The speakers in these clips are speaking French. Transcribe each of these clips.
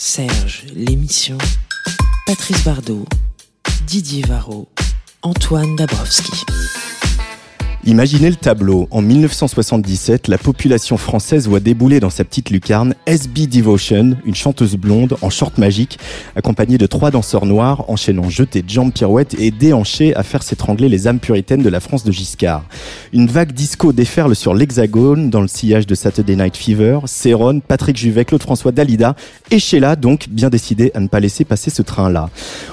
Serge, l'émission. Patrice Bardot, Didier Varro, Antoine Dabrowski. Imaginez le tableau. En 1977, la population française voit débouler dans sa petite lucarne SB Devotion, une chanteuse blonde en short magique, accompagnée de trois danseurs noirs enchaînant jetés de jambes pirouettes et déhanchés à faire s'étrangler les âmes puritaines de la France de Giscard. Une vague disco déferle sur l'hexagone dans le sillage de Saturday Night Fever. Céron, Patrick Juvet, Claude François Dalida et Sheila, donc bien décidé à ne pas laisser passer ce train-là.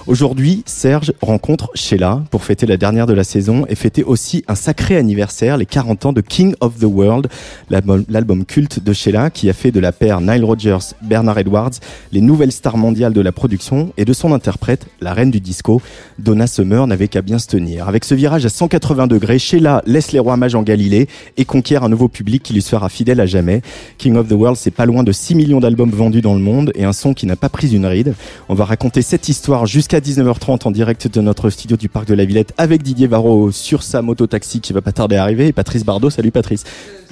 Aujourd'hui, Serge rencontre Sheila pour fêter la dernière de la saison et fêter aussi un sacré anniversaire, les 40 ans de King of the World, l'album culte de Sheila qui a fait de la paire Nile Rodgers, Bernard Edwards les nouvelles stars mondiales de la production et de son interprète, la reine du disco, Donna Summer n'avait qu'à bien se tenir. Avec ce virage à 180 degrés, Sheila laisse les rois mages en Galilée et conquiert un nouveau public qui lui sera fidèle à jamais. King of the World, c'est pas loin de 6 millions d'albums vendus dans le monde et un son qui n'a pas pris une ride. On va raconter cette histoire jusqu'à 19h30 en direct de notre studio du Parc de la Villette avec Didier Varro sur sa moto-taxi qui va pas tarder à arriver et Patrice Bardot. Salut Patrice.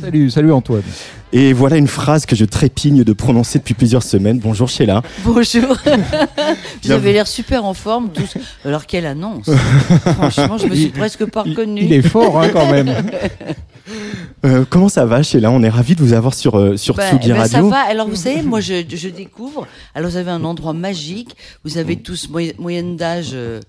Salut, salut Antoine. Et voilà une phrase que je trépigne de prononcer depuis plusieurs semaines. Bonjour Sheila. Bonjour. Vous avez l'air super en forme tous. Alors quelle annonce. Franchement, je me suis presque pas reconnue. Il est fort hein, quand même. Euh, comment ça va Sheila? On est ravis de vous avoir sur, euh, sur Ben, Tsugi ben, ça Radio. va. Alors vous savez, moi je, je découvre. Alors vous avez un endroit magique. Vous avez tous moy- moyenne d'âge. euh,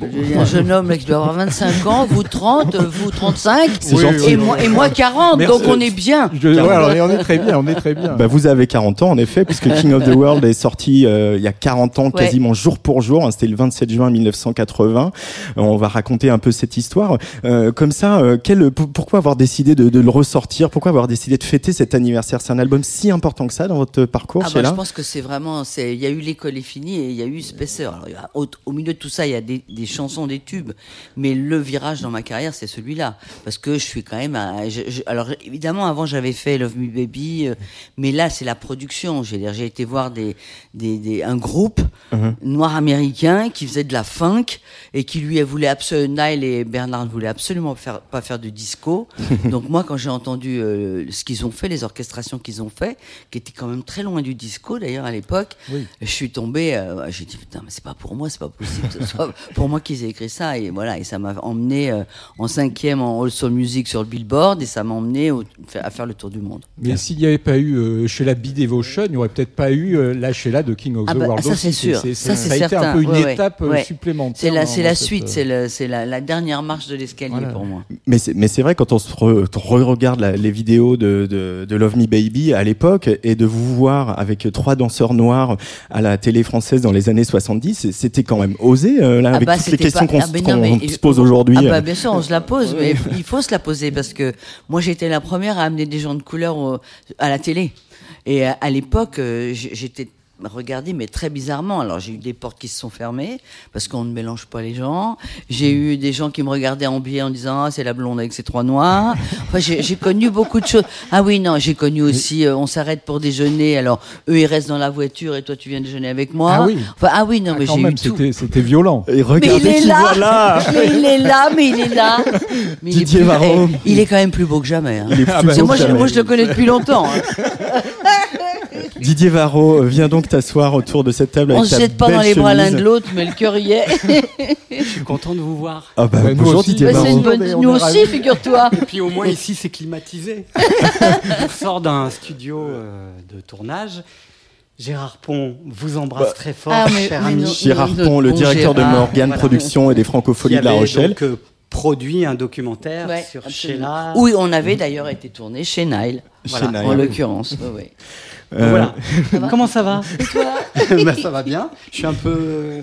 un jeune homme là, qui doit avoir 25 ans, vous 30, euh, vous 35, C'est Oui, gentil. et, moi, et moi 40, Merci. donc on est bien. Je- ouais, alors, on est très bien, on est très bien. Bah, vous avez 40 ans en effet, puisque King of the World est sorti euh, il y a 40 ans, Ouais. quasiment jour pour jour. hein, C'était le 27 juin 1980. Euh, on va raconter un peu cette histoire. Euh, comme ça, euh, quel, pourquoi avoir décidé de, de le ressortir? Pourquoi avoir décidé de fêter cet anniversaire? C'est un album si important que ça dans votre parcours, Ah bah, je pense que c'est vraiment, c'est, il y a eu l'école est finie et il y a eu Spacer. Alors, il y a- au, au milieu de tout ça, il y a des, des chansons, des tubes, mais le virage dans ma carrière, c'est celui-là, parce que je suis quand même. un- je- je- alors évidemment, avant j'avais fait Love Me Baby, euh, mais là c'est la production. J'ai, été voir des, des, des- un groupe Mhm. noir américain qui faisait de la funk et qui lui voulait absolument, Nile et Bernard voulaient absolument faire, pas faire de disco. Donc moi, quand j'ai entendu euh, ce qu'ils ont fait, les orchestrations qu'ils ont fait, qui étaient quand même très loin du disco d'ailleurs à l'époque, Oui. je suis tombé, euh, j'ai dit putain, mais c'est pas pour moi, c'est pas possible pour moi qu'ils aient écrit ça et voilà et ça m'a emmené euh, en cinquième en All Soul Music sur le Billboard et ça m'a emmené au- à faire le tour du monde. Mais s'il n'y avait pas eu euh, Sheila B Devotion, il n'y aurait peut-être pas eu euh, la Sheila de King of Ah the bah, World. ça, c'est sûr. Ça, c'est a été un peu une Ouais, étape euh, Ouais. supplémentaire. C'est la, dans- c'est dans la cette, suite, euh, c'est la, la dernière marche de l'escalier Voilà. pour moi. Mais c'est, mais c'est vrai quand on se re- re-regarde la- les vidéos de, de, de Love Me Baby à l'époque et de vous voir avec trois danseurs noirs à la télé française dans les années 70, c'était quand même osé euh, là Ah avec bah, toutes les questions pas- qu'on, ah ben se pose aujourd'hui. Ah bah, euh. bien sûr, on se la pose, mais il faut se la poser parce que moi j'étais la première à amener des gens de couleur au- à la télé. Et à, à l'époque, euh, j'étais regardée, mais très bizarrement. Alors j'ai eu des portes qui se sont fermées parce qu'on ne mélange pas les gens. J'ai eu des gens qui me regardaient en biais en disant ah, c'est la blonde avec ses trois noirs. Enfin, j'ai connu beaucoup de choses. Ah oui, non, j'ai connu aussi. euh, on s'arrête pour déjeuner. Alors eux ils restent dans la voiture et toi tu viens déjeuner avec moi. Ah oui. Enfin, ah oui, non, Ah, mais quand j'ai eu même, tout. c'était c'était violent. Et Mais il est là. voilà Mais il est là, mais il est là. Mais il est Didier plus- Varro. eh, Il est quand même plus beau que jamais. hein. Il est plus Ah bah, beau Parce que moi, que je, jamais. moi, je le connais depuis longtemps. hein. Didier Varro, viens donc t'asseoir autour de cette table On avec se jette pas dans les bras l'un de l'autre, mais le cœur y est. Je suis content de vous voir. Ah bah, bonjour aussi. Didier Bah, Varro. bonne... Nous aussi, figure-toi. Et puis au moins ici c'est climatisé. On sort d'un studio euh, de tournage. Gérard Pont vous embrasse très fort, Ah, mais- cher mais ami. non. Gérard Notre Pont, le bon directeur de. Morgane Voilà. Productions et des Francopholies de La Rochelle. donc, euh, produit un documentaire Ouais, sur absolument. Sheila. Oui, on avait d'ailleurs été tourné chez Nile, Voilà. En l'occurrence. Euh, Voilà. va Comment ça va Et toi Bah, Ça va bien. Je suis un peu euh,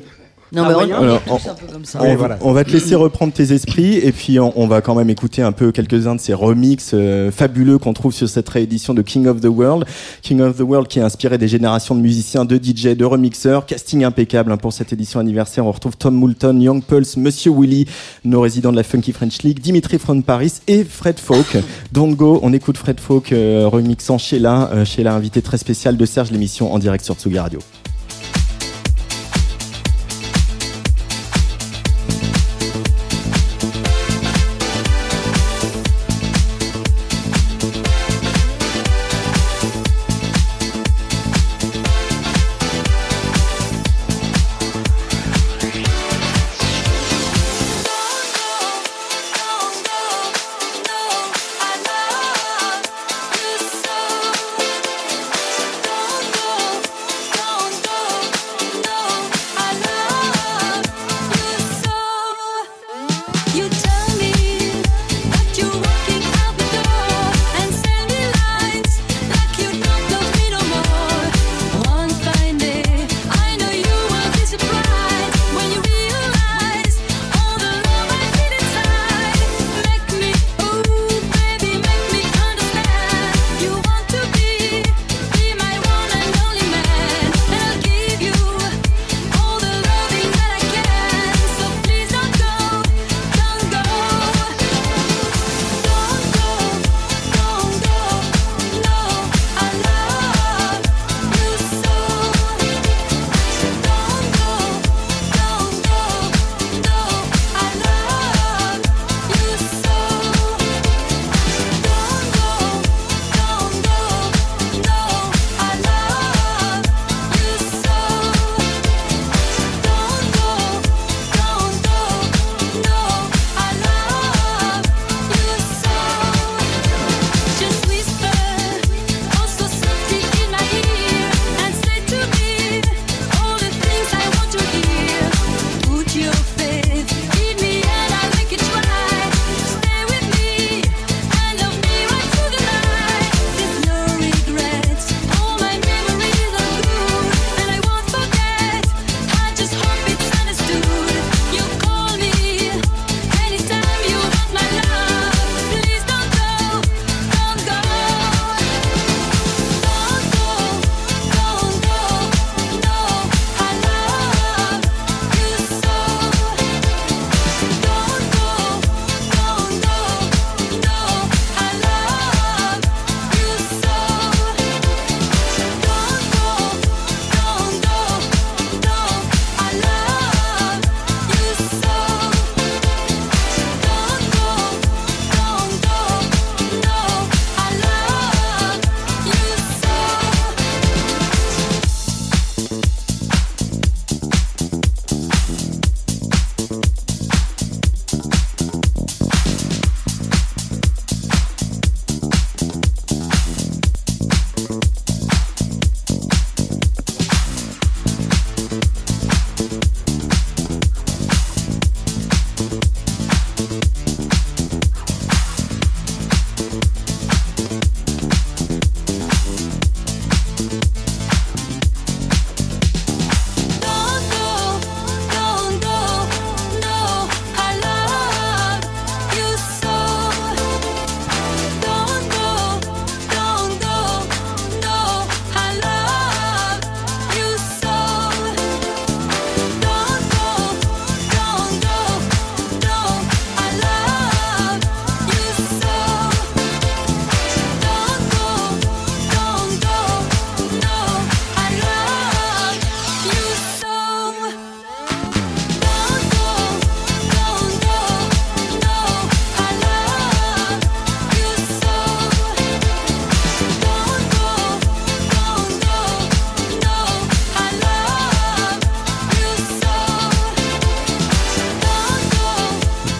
Non, Ah, mais on, moyen. on est Alors, tous un peu comme ça. On, Ouais, va- voilà. on va te laisser reprendre tes esprits et puis on, on va quand même écouter un peu quelques-uns de ces remixes euh, fabuleux qu'on trouve sur cette réédition de King of the World. King of the World qui a inspiré des générations de musiciens, de DJ, de remixeurs. Casting impeccable hein, pour cette édition anniversaire. On retrouve Tom Moulton, Young Pulse, Monsieur Willy, nos résidents de la Funky French League, Dimitri from Paris et Fred Folk. Don't go, on écoute Fred Folk euh, remixant Sheila, euh, Sheila invité très spécial de Serge l'émission en direct sur Tsugi Radio.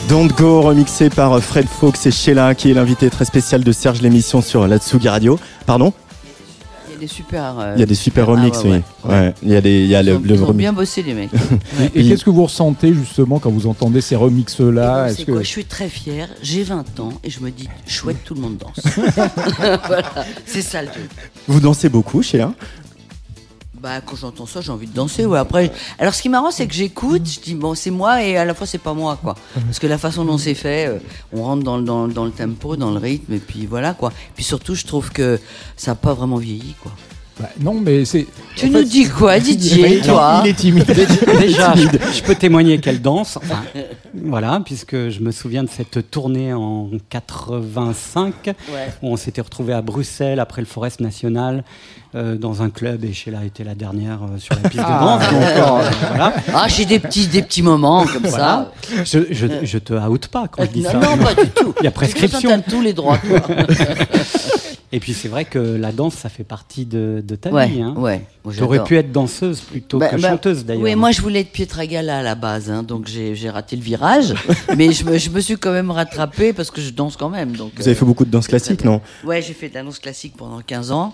Don't go. Remixé par Fred Fox et Sheila, qui est l'invité très spécial de Serge l'émission sur la Tsugi Radio. Pardon? Il y a des super. euh, Il y a des super ah, remixes, ouais, oui. ouais. Ouais. Il y a, des, il y a Ils le, ont, le ils ont remix. bien bossé les mecs. Et, Et- qu'est-ce que vous ressentez justement quand vous entendez ces que quoi? Je suis très fière. J'ai 20 ans et je me dis chouette, tout le monde danse. voilà, c'est ça le truc. Vous dansez beaucoup, Sheila? Bah, quand j'entends ça, j'ai envie de danser. Ouais. Après, alors, ce qui est marrant, c'est que j'écoute, je dis bon, c'est moi et à la fois c'est pas moi, quoi. Parce que la façon dont c'est fait, euh, on rentre dans, le- dans, dans le tempo, dans le rythme, et puis voilà, quoi. Puis surtout, je trouve que ça n'a pas vraiment vieilli, quoi. Bah, non, mais c'est. Tu en nous fait, dis quoi, Didier, toi Il est timide. Déjà, je, je peux témoigner qu'elle danse. Enfin, voilà, puisque je me souviens de cette tournée en 85 Ouais. où on s'était retrouvé à Bruxelles après le Forest National dans un club et Sheila était la dernière euh, sur la piste de danse. Donc, euh, voilà. Ah, j'ai des petits, des petits moments comme ça. Je, je, je te out pas quand je dis non, ça. non, pas du tout. Il y a prescription. Tu tous les droits, toi. Et puis c'est vrai que la danse, ça fait partie de, de ta Ouais, vie. Hein. ouais. Moi, Tu aurais j'adore. pu être danseuse plutôt Bah, que bah, chanteuse d'ailleurs. Oui, moi je voulais être Pietra Gala à la base, hein, donc j'ai raté le virage. mais je me, je me suis quand même rattrapée parce que je danse quand même. Donc, Vous avez fait beaucoup de danse classique, non? Ouais, j'ai fait de la danse classique pendant 15 ans.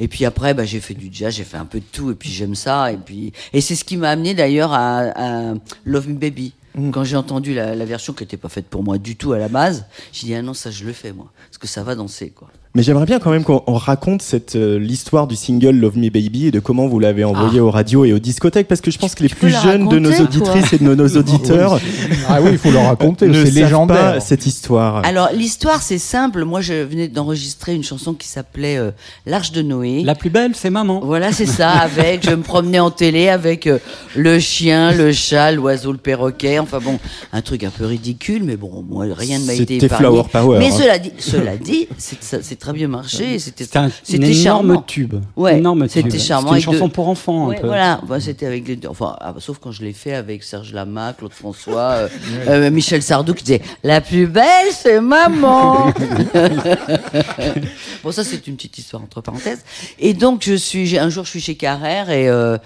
Et puis après, bah, j'ai fait du jazz, j'ai fait un peu de tout, et puis j'aime ça. Et puis, et c'est ce qui m'a amené d'ailleurs à, à Love Me Baby. Mm. Quand j'ai entendu la, la version qui n'était pas faite pour moi du tout à la base, j'ai dit ah non ça je le fais moi, parce que ça va danser quoi. Mais j'aimerais bien quand même qu'on on raconte cette euh, l'histoire du single Love Me Baby et de comment vous l'avez envoyé aux radios et aux discothèques parce que je pense que les plus jeunes de nos auditrices et de nos, auditeurs Ah oui, il faut le raconter, ne c'est légendaire. pas cette histoire. Alors l'histoire c'est simple. Moi je venais d'enregistrer une chanson qui s'appelait euh, L'Arche de Noé. La plus belle, c'est maman. Voilà, c'est ça, avec, je me promenais en télé avec euh, le chien, le chat, l'oiseau, le perroquet, enfin bon, un truc un peu ridicule, mais bon, moi, rien ne m'a été C'était épargné. Flower Power, Mais hein. cela dit, cela dit, c'est très bien marché, c'était un, énorme charmant. tube. Ouais, énorme c'était tube. charmant une chanson de- pour enfants Ouais, un peu. voilà, Bah, c'était avec les, enfin, ah, sauf quand je l'ai fait avec Serge Lama, Claude François, euh, euh, Michel Sardou qui disait la plus belle c'est maman. bon ça c'est une petite histoire entre parenthèses. Et donc je suis, un jour je suis chez Carrère et euh,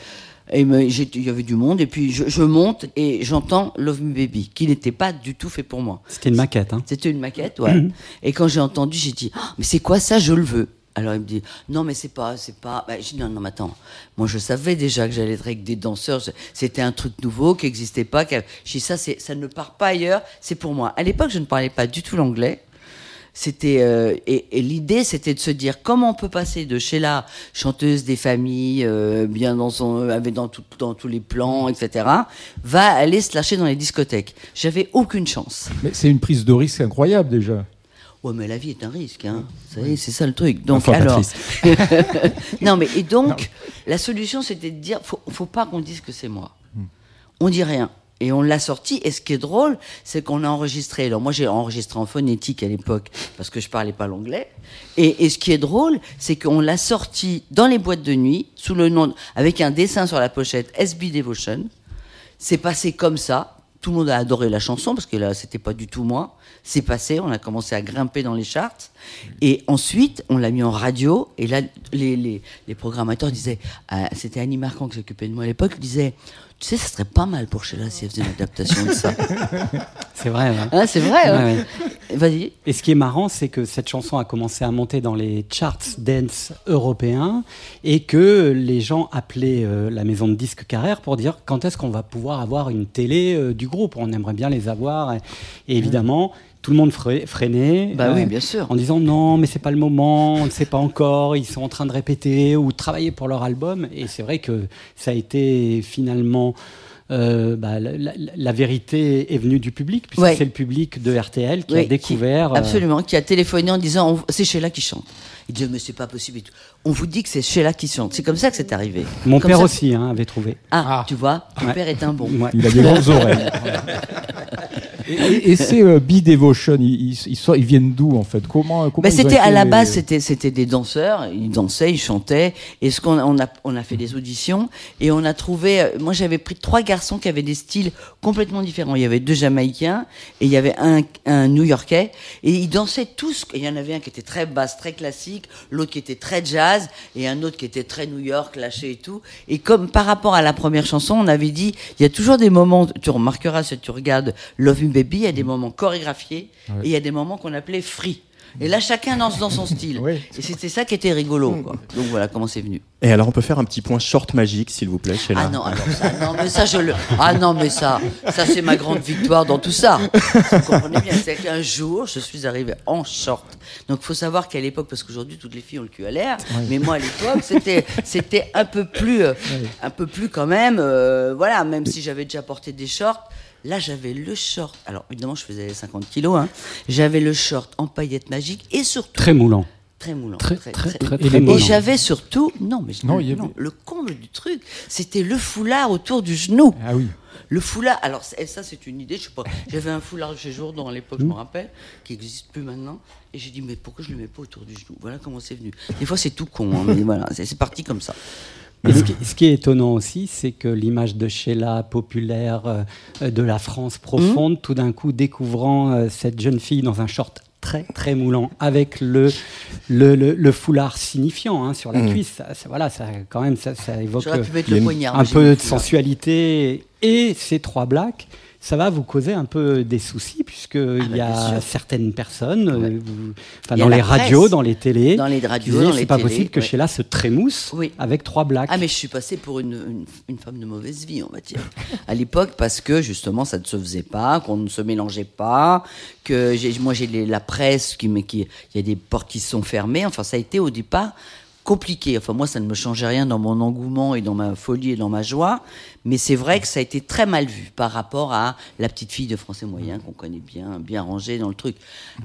et il y avait du monde et puis je, je monte et j'entends Love Me Baby qui n'était pas du tout fait pour moi. C'était une maquette. Hein. C'était une maquette, ouais. Et quand j'ai entendu, j'ai dit, Ah, mais c'est quoi ça Je le veux? Alors il me dit, non mais c'est pas, c'est pas. Bah, j'ai dit, non, non, mais attends. Moi je savais déjà que j'allais être avec des danseurs. C'était un truc nouveau qui n'existait pas. qui J'ai dit, ça, ça ne part pas ailleurs. C'est pour moi. À l'époque, je ne parlais pas du tout l'anglais. C'était euh, et, et l'idée, c'était de se dire comment on peut passer de Sheila, chanteuse des familles, euh, bien dans son, dans, tout- dans tous les plans, etc., va aller se lâcher dans les discothèques. J'avais aucune chance. Mais c'est une prise de risque incroyable déjà. Ouais, mais la vie est un risque, hein. Savez, c'est ça le truc. Donc, Enfin, alors. Non, mais et donc, la solution, c'était de dire, faut, faut pas qu'on dise que c'est moi. On dit rien. Et on l'a sorti. Et ce qui est drôle, c'est qu'on a enregistré. Alors moi, j'ai enregistré en phonétique à l'époque parce que je parlais pas l'anglais. Et, ce qui est drôle, c'est qu'on l'a sorti dans les boîtes de nuit sous le nom, avec un dessin sur la pochette SB Devotion. C'est passé comme ça. Tout le monde a adoré la chanson parce que là, c'était pas du tout moi. C'est passé, on a commencé à grimper dans les charts. Et ensuite, on l'a mis en radio. Et là, les, les, les programmateurs disaient, euh, c'était Annie Marquand qui s'occupait de moi à l'époque, disait, tu sais, ça serait pas mal pour Sheila si elle faisait une adaptation de ça. C'est vrai. ouais. Hein, c'est vrai, hein Ouais, ouais. Vas-y. Et ce qui est marrant, c'est que cette chanson a commencé à monter dans les charts dance européens et que les gens appelaient euh, la maison de disques Carrère pour dire quand est-ce qu'on va pouvoir avoir une télé euh, du groupe. On aimerait bien les avoir. Et, et évidemment, tout le monde fre- freinait. Bah euh, oui, bien sûr. En disant non, mais c'est pas le moment, on ne sait pas encore, ils sont en train de répéter ou de travailler pour leur album. Et c'est vrai que ça a été finalement. euh, bah, la, la- la vérité est venue du public, puisque Ouais. c'est le public de RTL qui a découvert. euh, absolument, qui a téléphoné en disant c'est Sheila qui chante. Il dit mais c'est pas possible. et tout. On vous dit que c'est Sheila qui chante. C'est comme ça que c'est arrivé. Mon Comme père ça- aussi hein, avait trouvé. Ah, Ah. tu vois, ton Ouais. père est un bon. Ouais. Il a des grandes oreilles. Et, et- et ces euh, B-Devotion, ils, ils- ils sont- ils viennent d'où en fait? Comment, comment Bah, c'était à la base, c'était c'était des danseurs. Ils dansaient, ils chantaient. Et ce qu'on on a on a fait des auditions et on a trouvé. euh, Moi, j'avais pris trois garçons qui avaient des styles complètement différents. Il y avait deux Jamaïcains et il y avait un un New-Yorkais et ils dansaient tous. Il y en avait un qui était très basse, très classique, l'autre qui était très jazz et un autre qui était très New York, lâché et tout. Et comme par rapport à la première chanson, on avait dit, il y a toujours des moments. Tu remarqueras si tu regardes Love Me Baby, il y a des moments chorégraphiés et il y a des moments qu'on appelait free. Et là, chacun danse dans son style. Oui. Et c'était ça qui était rigolo. Quoi. Donc voilà comment c'est venu. Et alors, on peut faire un petit point short magique, s'il vous plaît, Sheila Ah non, alors ça, non, mais ça, je le. Ah non, mais ça, ça, c'est ma grande victoire dans tout ça. Vous comprenez bien, c'est qu'un jour, je suis arrivée en short. Donc, il faut savoir qu'à l'époque, parce qu'aujourd'hui, toutes les filles ont le cul à l'air, mais moi, à l'époque, c'était, c'était un peu plus, euh, un peu plus quand même, euh, voilà, même si j'avais déjà porté des shorts. Là, j'avais le short. Alors, évidemment, je faisais 50 kilos. Hein. J'avais le short en paillettes magiques et surtout Très moulant. très moulant. Très, très, très, Et très Et j'avais surtout, non, mais Non, non, il y avait- le comble du truc, c'était le foulard autour du genou. Ah oui. Le foulard, alors c'est- ça c'est une idée, je sais pas. J'avais un foulard chez Jourdan à l'époque, je me rappelle, qui n'existe plus maintenant. Et j'ai dit, mais pourquoi je ne le mets pas autour du genou? Voilà comment c'est venu. Des fois c'est tout con, hein, mais voilà, c'est parti comme ça. Et ce, qui, ce qui est étonnant aussi, c'est que l'image de Sheila populaire euh, de la France profonde, tout d'un coup découvrant euh, cette jeune fille dans un short très très moulant avec le le, le- le foulard signifiant hein, sur la cuisse, ça, ça- voilà, ça quand même ça, ça évoque euh, un mais peu de sensualité. Et ces trois blacks. Ça va vous causer un peu des soucis puisque il y bah, a certaines personnes, euh, Ouais. vous- enfin, Il y a dans la les radios, dans les télés, Dans les radios, dans c'est pas télés, possible que ouais. Sheila se trémousse Oui. avec trois blacks. Ah mais je suis passée pour une, une, une femme de mauvaise vie, on va dire. À l'époque, parce que justement, ça ne se faisait pas, qu'on ne se mélangeait pas, que j'ai- moi j'ai les- la presse qui, me- qui, il y a des portes qui sont fermées. Enfin, ça a été au départ compliqué. Enfin, moi, ça ne me changeait rien dans mon engouement et dans ma folie et dans ma joie. Mais c'est vrai que ça a été très mal vu par rapport à la petite fille de français moyen qu'on connaît bien, bien rangée dans le truc.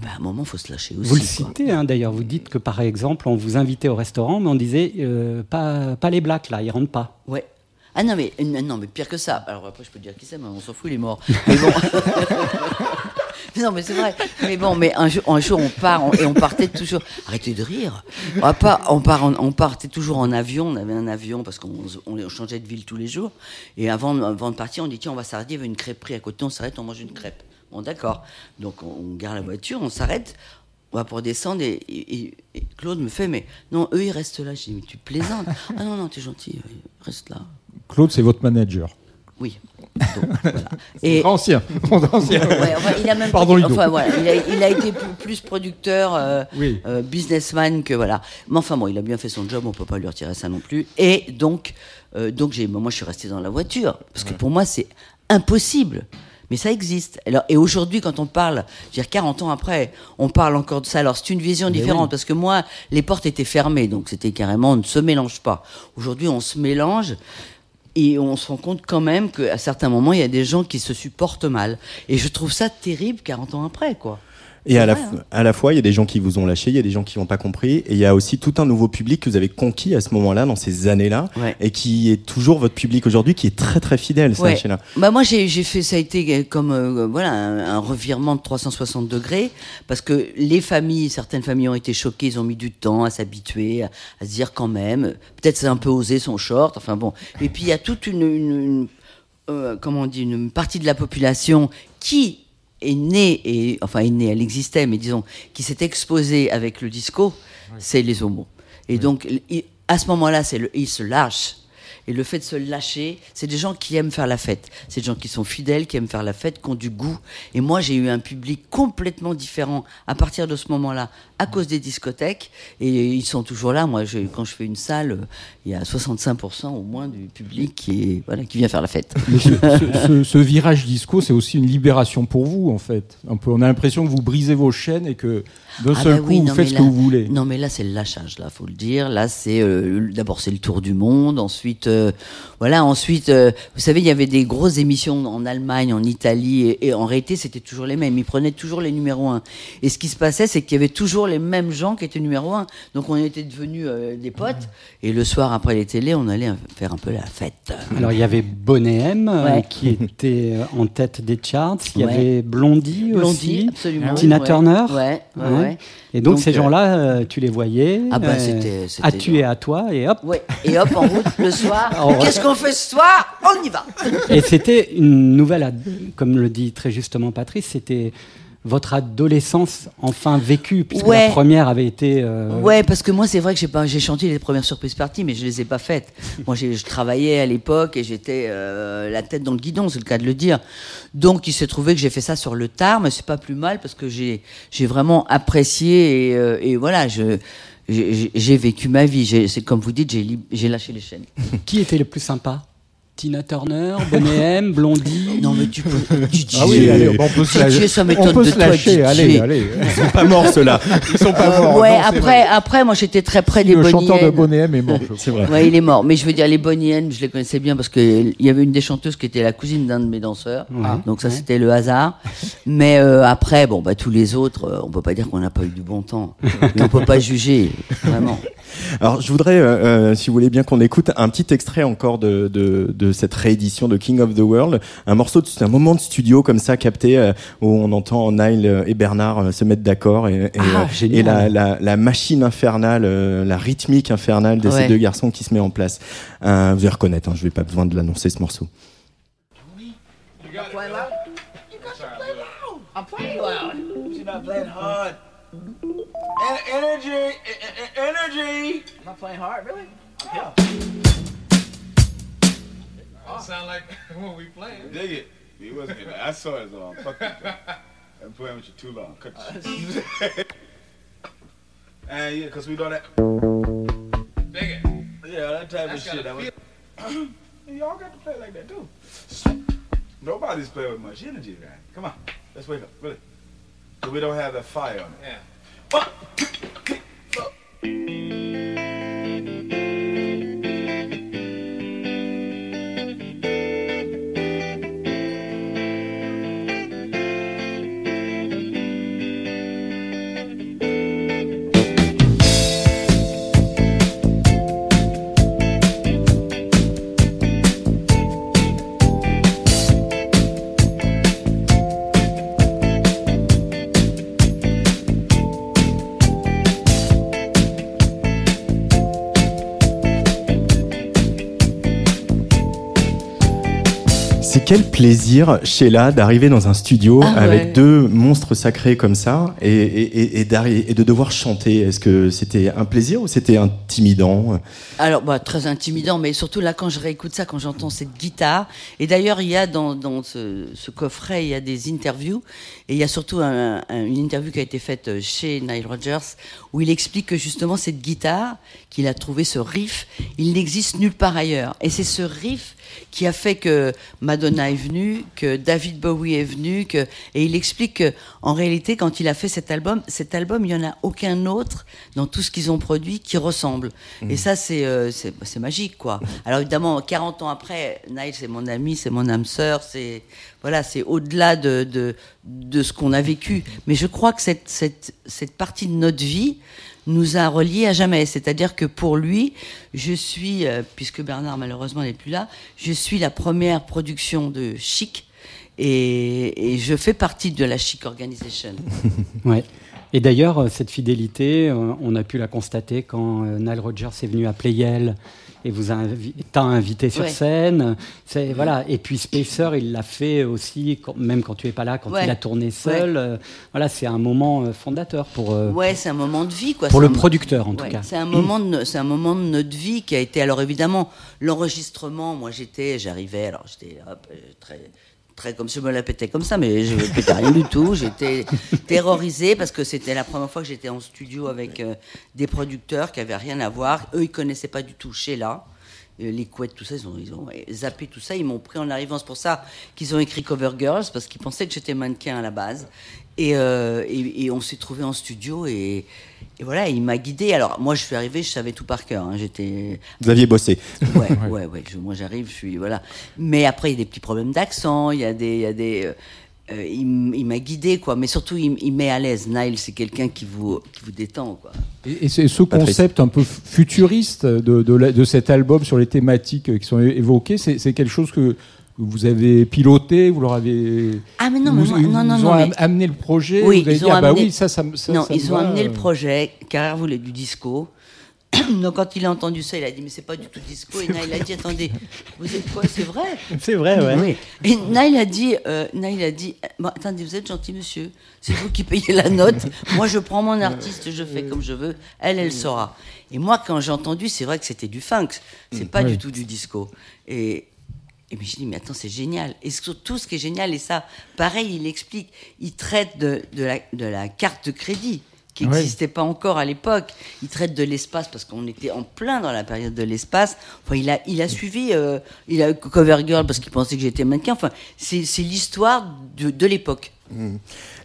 Ben, à un moment, faut se lâcher aussi. Vous le citez hein, d'ailleurs, vous dites que par exemple, on vous invitait au restaurant, mais on disait euh, pas, pas les blacks là, ils rentrent pas. Ouais. Ah non mais, non, non, mais pire que ça. Alors après, je peux dire qui c'est, mais on s'en fout, il est mort. Mais bon. Non, mais c'est vrai. Mais bon, mais un jour, un jour on part on- et on partait toujours. Arrêtez de rire. On, va pas, on, part on partait toujours en avion. On avait un avion parce qu'on on changeait de ville tous les jours. Et avant, avant de partir, on dit tiens, on va s'arrêter. Il y avait une crêperie à côté. On s'arrête, on mange une crêpe. Bon, d'accord. Donc on, garde la voiture, on s'arrête. On va pour descendre et, et- et Claude me fait mais non, eux ils restent là. Je dis mais tu plaisantes. Ah non non, t'es gentil, euh, reste là. Claude, c'est votre manager. Oui. Donc, voilà. Et Ancien. Ancien. ouais, enfin, il a même Pardon, Ludo. enfin, voilà, il, a, il a été plus, producteur, euh, Oui. euh, businessman que voilà. Mais enfin bon, il a bien fait son job, on peut pas lui retirer ça non plus. Et donc, euh, donc j'ai, moi je suis resté dans la voiture parce que pour moi c'est impossible. Mais ça existe. Alors, et aujourd'hui, quand on parle, je veux dire 40 ans après, on parle encore de ça. Alors, c'est une vision différente parce que moi, les portes étaient fermées, donc c'était carrément on ne se mélange pas. Aujourd'hui, on se mélange. Et on se rend compte quand même qu'à certains moments, il y a des gens qui se supportent mal. Et je trouve ça terrible 40 ans après, quoi. Et à la, f- à la fois, il y a des gens qui vous ont lâché, il y a des gens qui n'ont pas compris, et il y a aussi tout un nouveau public que vous avez conquis à ce moment-là, dans ces années-là, Ouais. et qui est toujours votre public aujourd'hui, qui est très très fidèle, ça, Ouais. Sheila. Bah moi j'ai j'ai fait ça a été comme euh, voilà un, un revirement de 360 degrés parce que les familles certaines familles ont été choquées ils ont mis du temps à s'habituer à, à se dire quand même peut-être c'est un peu osé son short enfin bon et puis il y a toute une, une- une, euh, comment on dit une partie de la population qui est née et enfin est née elle existait mais disons qui s'est exposée avec le disco c'est les homos. Et donc il- à ce moment-là c'est le ils se lâchent et le fait de se lâcher, c'est des gens qui aiment faire la fête. C'est des gens qui sont fidèles, qui aiment faire la fête, qui ont du goût. Et moi, j'ai eu un public complètement différent à partir de ce moment-là, à cause des discothèques. Et ils sont toujours là. Moi, quand je fais une salle, euh, il y a 65% au moins du public qui, vient faire la fête. Ce, virage disco, c'est aussi une libération pour vous, en fait. On a l'impression que vous brisez vos chaînes et que d'un Ah seul bah coup, oui, vous non, faites ce là- que vous voulez. Non, mais là, c'est le lâchage, là, faut le dire. Là, c'est euh, d'abord c'est le tour du monde. Ensuite, euh, voilà. Ensuite, euh, vous savez, il y avait des grosses émissions en Allemagne, en Italie, et, et en réalité, c'était toujours les mêmes. Ils prenaient toujours les numéros 1. Et ce qui se passait, c'est qu'il y avait toujours les mêmes gens qui étaient numéro 1. Donc, on était devenus euh, des potes. Et le soir, après les télés, on allait faire un peu la fête. Alors il y avait Bonnet M Ouais. qui était en tête des charts, il y Ouais. avait Blondie, Blondie, aussi, absolument. Tina Ouais. Turner. Ouais, ouais. Et donc, Donc, ces euh, gens-là, euh, tu les voyais. Ah bah, c'était- c'était À tu et à toi et hop. Ouais. Et hop, en route, le soir. Qu'est-ce qu'on fait ce soir? On y va. Et c'était une nouvelle, comme le dit très justement Patrice, c'était votre adolescence enfin vécue, puisque Ouais. la première avait été. euh, Ouais, parce que moi, c'est vrai que j'ai pas, j'ai chanté les premières surprises parties, mais je les ai pas faites. moi, j'ai, je travaillais à l'époque et j'étais euh, la tête dans le guidon, c'est le cas de le dire. Donc, il s'est trouvé que j'ai fait ça sur le tard, mais c'est pas plus mal parce que j'ai, j'ai vraiment apprécié et, euh, et voilà, je, j'ai, vécu ma vie. C'est comme vous dites, j'ai lâché les chaînes. Qui était le plus sympa? Tina Turner, Bonnet M, Blondie Non, mais tu peux, tu dis, Ah oui, allez, on peut se lâcher. ça On peut de se toi, lâcher, allez, allez. Ils sont pas morts ceux-là. Ils sont pas Euh, morts. ouais, non, après, après, moi, j'étais très près des Le chanteur de. Bonnet M est mort. C'est vrai. Ouais, il est mort. Mais je veux dire, les Bonniennes, je les connaissais bien parce qu'il y avait une des chanteuses qui était la cousine d'un de mes danseurs. Ouais. Donc ça, Ouais. c'était le hasard. Mais euh, après, bon, bah, tous les autres, euh, on peut pas dire qu'on n'a pas eu du bon temps. Mais on peut pas juger, vraiment. Alors, je voudrais, euh, euh, si vous voulez bien qu'on écoute un petit extrait encore de, de, de cette réédition de King of the World. Un morceau, c'est un moment de studio comme ça capté euh, où on entend Nile et Bernard euh, se mettre d'accord et, et, Ah, euh, génial. et la, la, la machine infernale, euh, la rythmique infernale de ces deux garçons qui se met en place. Euh, vous allez reconnaître, hein, je vais pas besoin de l'annoncer ce morceau. I'm playing loud. She's not playing hard. En- energy, energy. I'm not playing hard, really? Yeah. Ah. Sound like when we playing. Dig it. He wasn't getting. I saw it on. Fuck you, Joe. I'm playing with you too long. Cut the shit. And yeah, cause we know that. Dig it. Yeah, that type That's of shit. That was, Y'all got to play like that too. Nobody's playing with much energy, man. Come on, let's wake up, really. So we don't have that fire on it. Yeah. One, two, three, four. Quel plaisir, Sheila, d'arriver dans un studio Ah ouais. avec deux monstres sacrés comme ça et, et, et, et d'arri- et de devoir chanter. Est-ce que c'était un plaisir ou c'était intimidant? Alors, bah, très intimidant, mais surtout là, quand je réécoute ça, quand j'entends cette guitare. Et d'ailleurs, il y a dans, dans ce, ce coffret, il y a des interviews. Et il y a surtout un- un- une interview qui a été faite chez Nile Rodgers, où il explique que justement, cette guitare, qu'il a trouvé ce riff, il n'existe nulle part ailleurs. Et c'est ce riff qui a fait que Madonna est venue, que David Bowie est venu, que et il explique que en réalité quand il a fait cet album, cet album il y en a aucun autre dans tout ce qu'ils ont produit qui ressemble. Et ça c'est euh, c'est magique quoi. Alors évidemment 40 ans après, Nile c'est mon ami, c'est mon âme sœur, c'est voilà, c'est au-delà de, de de ce qu'on a vécu. Mais je crois que cette cette cette partie de notre vie nous a reliés à jamais. C'est-à-dire que pour lui, je suis, euh, puisque Bernard malheureusement n'est plus là, je suis la première production de Chic et, je fais partie de la Chic Organization. Ouais. Et d'ailleurs, euh, cette fidélité, euh, on a pu la constater quand Nile Rodgers est venu à Playel et vous a invi- t'a invité sur Ouais. scène. C'est voilà. Et puis Spacer, il l'a fait aussi, quand- même quand tu es pas là, quand Ouais. il a tourné seul. euh, voilà, c'est un moment euh, fondateur pour euh, Ouais, c'est un moment de vie, quoi. pour le producteur en tout cas. C'est un moment de, c'est un moment de notre vie qui a été alors évidemment l'enregistrement. Moi j'étais, j'arrivais alors j'étais très comme je me la pétais comme ça, mais je ne pétais rien du tout. J'étais terrorisée parce que c'était la première fois que j'étais en studio avec euh, des producteurs qui avaient rien à voir. Eux ils connaissaient pas du tout Sheila. Euh, Les couettes, tout ça, ils ont, zappé tout ça. Ils m'ont pris en arrivant. C'est pour ça qu'ils ont écrit Cover Girls, parce qu'ils pensaient que j'étais mannequin à la base. Et, euh, et on s'est trouvé en studio et, et voilà, il m'a guidé. Alors moi, je suis arrivé, je savais tout par cœur. hein. J'étais, Vous aviez bossé. ouais, ouais, ouais. je- moi, j'arrive, je suis voilà. Mais après, il y a des petits problèmes d'accent. Il y a des, il y a des. euh, euh, il, m- il m'a guidé, quoi. Mais surtout, il, met à l'aise. Nile, c'est quelqu'un qui vous, qui vous détend, quoi. Et, et c'est ce concept un peu futuriste de, de, la- de cet album sur les thématiques qui sont évoquées, c'est c'est quelque chose que vous avez piloté, vous leur avez. Ah, mais non, mais vous, moi- ils non, non, ont mais- amené le projet. Oui, vous avez ils dit, ont ah bah amené- oui, ça, ça, me- ça non, ça me ils ont va, amené euh. le projet. Carrère voulait du disco. Donc quand il a entendu ça, il a dit mais c'est pas du tout disco. Et Naïl a dit attendez, vous êtes quoi? C'est vrai? C'est vrai, ouais. Oui. Et Naïl a dit, euh, Naïl a dit, Bon, attendez, vous êtes gentil, monsieur. C'est vous qui payez la note. Moi, je prends mon artiste, je fais comme je veux. Elle, elle saura. Et moi, quand j'ai entendu, c'est vrai que c'était du funk. C'est pas Oui. du tout du disco. Et et mais je dis, mais attends, c'est génial. Et surtout, ce qui est génial, et ça, pareil, il explique, il traite de, de, la, de la carte de crédit qui n'existait pas encore à l'époque. Il traite de l'espace parce qu'on était en plein dans la période de l'espace. Enfin, il a, il a suivi, euh, il a Cover Girl parce qu'il pensait que j'étais mannequin. Enfin, c'est c'est l'histoire de, de l'époque.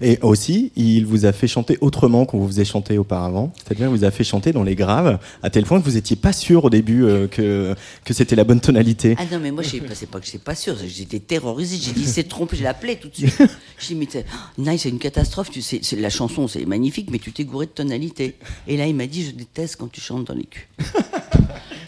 Et aussi, il vous a fait chanter autrement qu'on vous faisait chanter auparavant. C'est-à-dire, il vous a fait chanter dans les graves, à tel point que vous n'étiez pas sûr au début euh, que, que c'était la bonne tonalité. Ah non, mais moi, je sais pas, c'est pas que j'étais pas sûr, j'étais terrorisée. J'ai dit, il s'est trompé, je l'ai appelé tout de suite. J'ai dit, mais oh, Nice, c'est une catastrophe, tu sais, c'est- la chanson, c'est magnifique, mais tu t'es gouré de tonalité. Et là, il m'a dit, je déteste quand tu chantes dans les culs.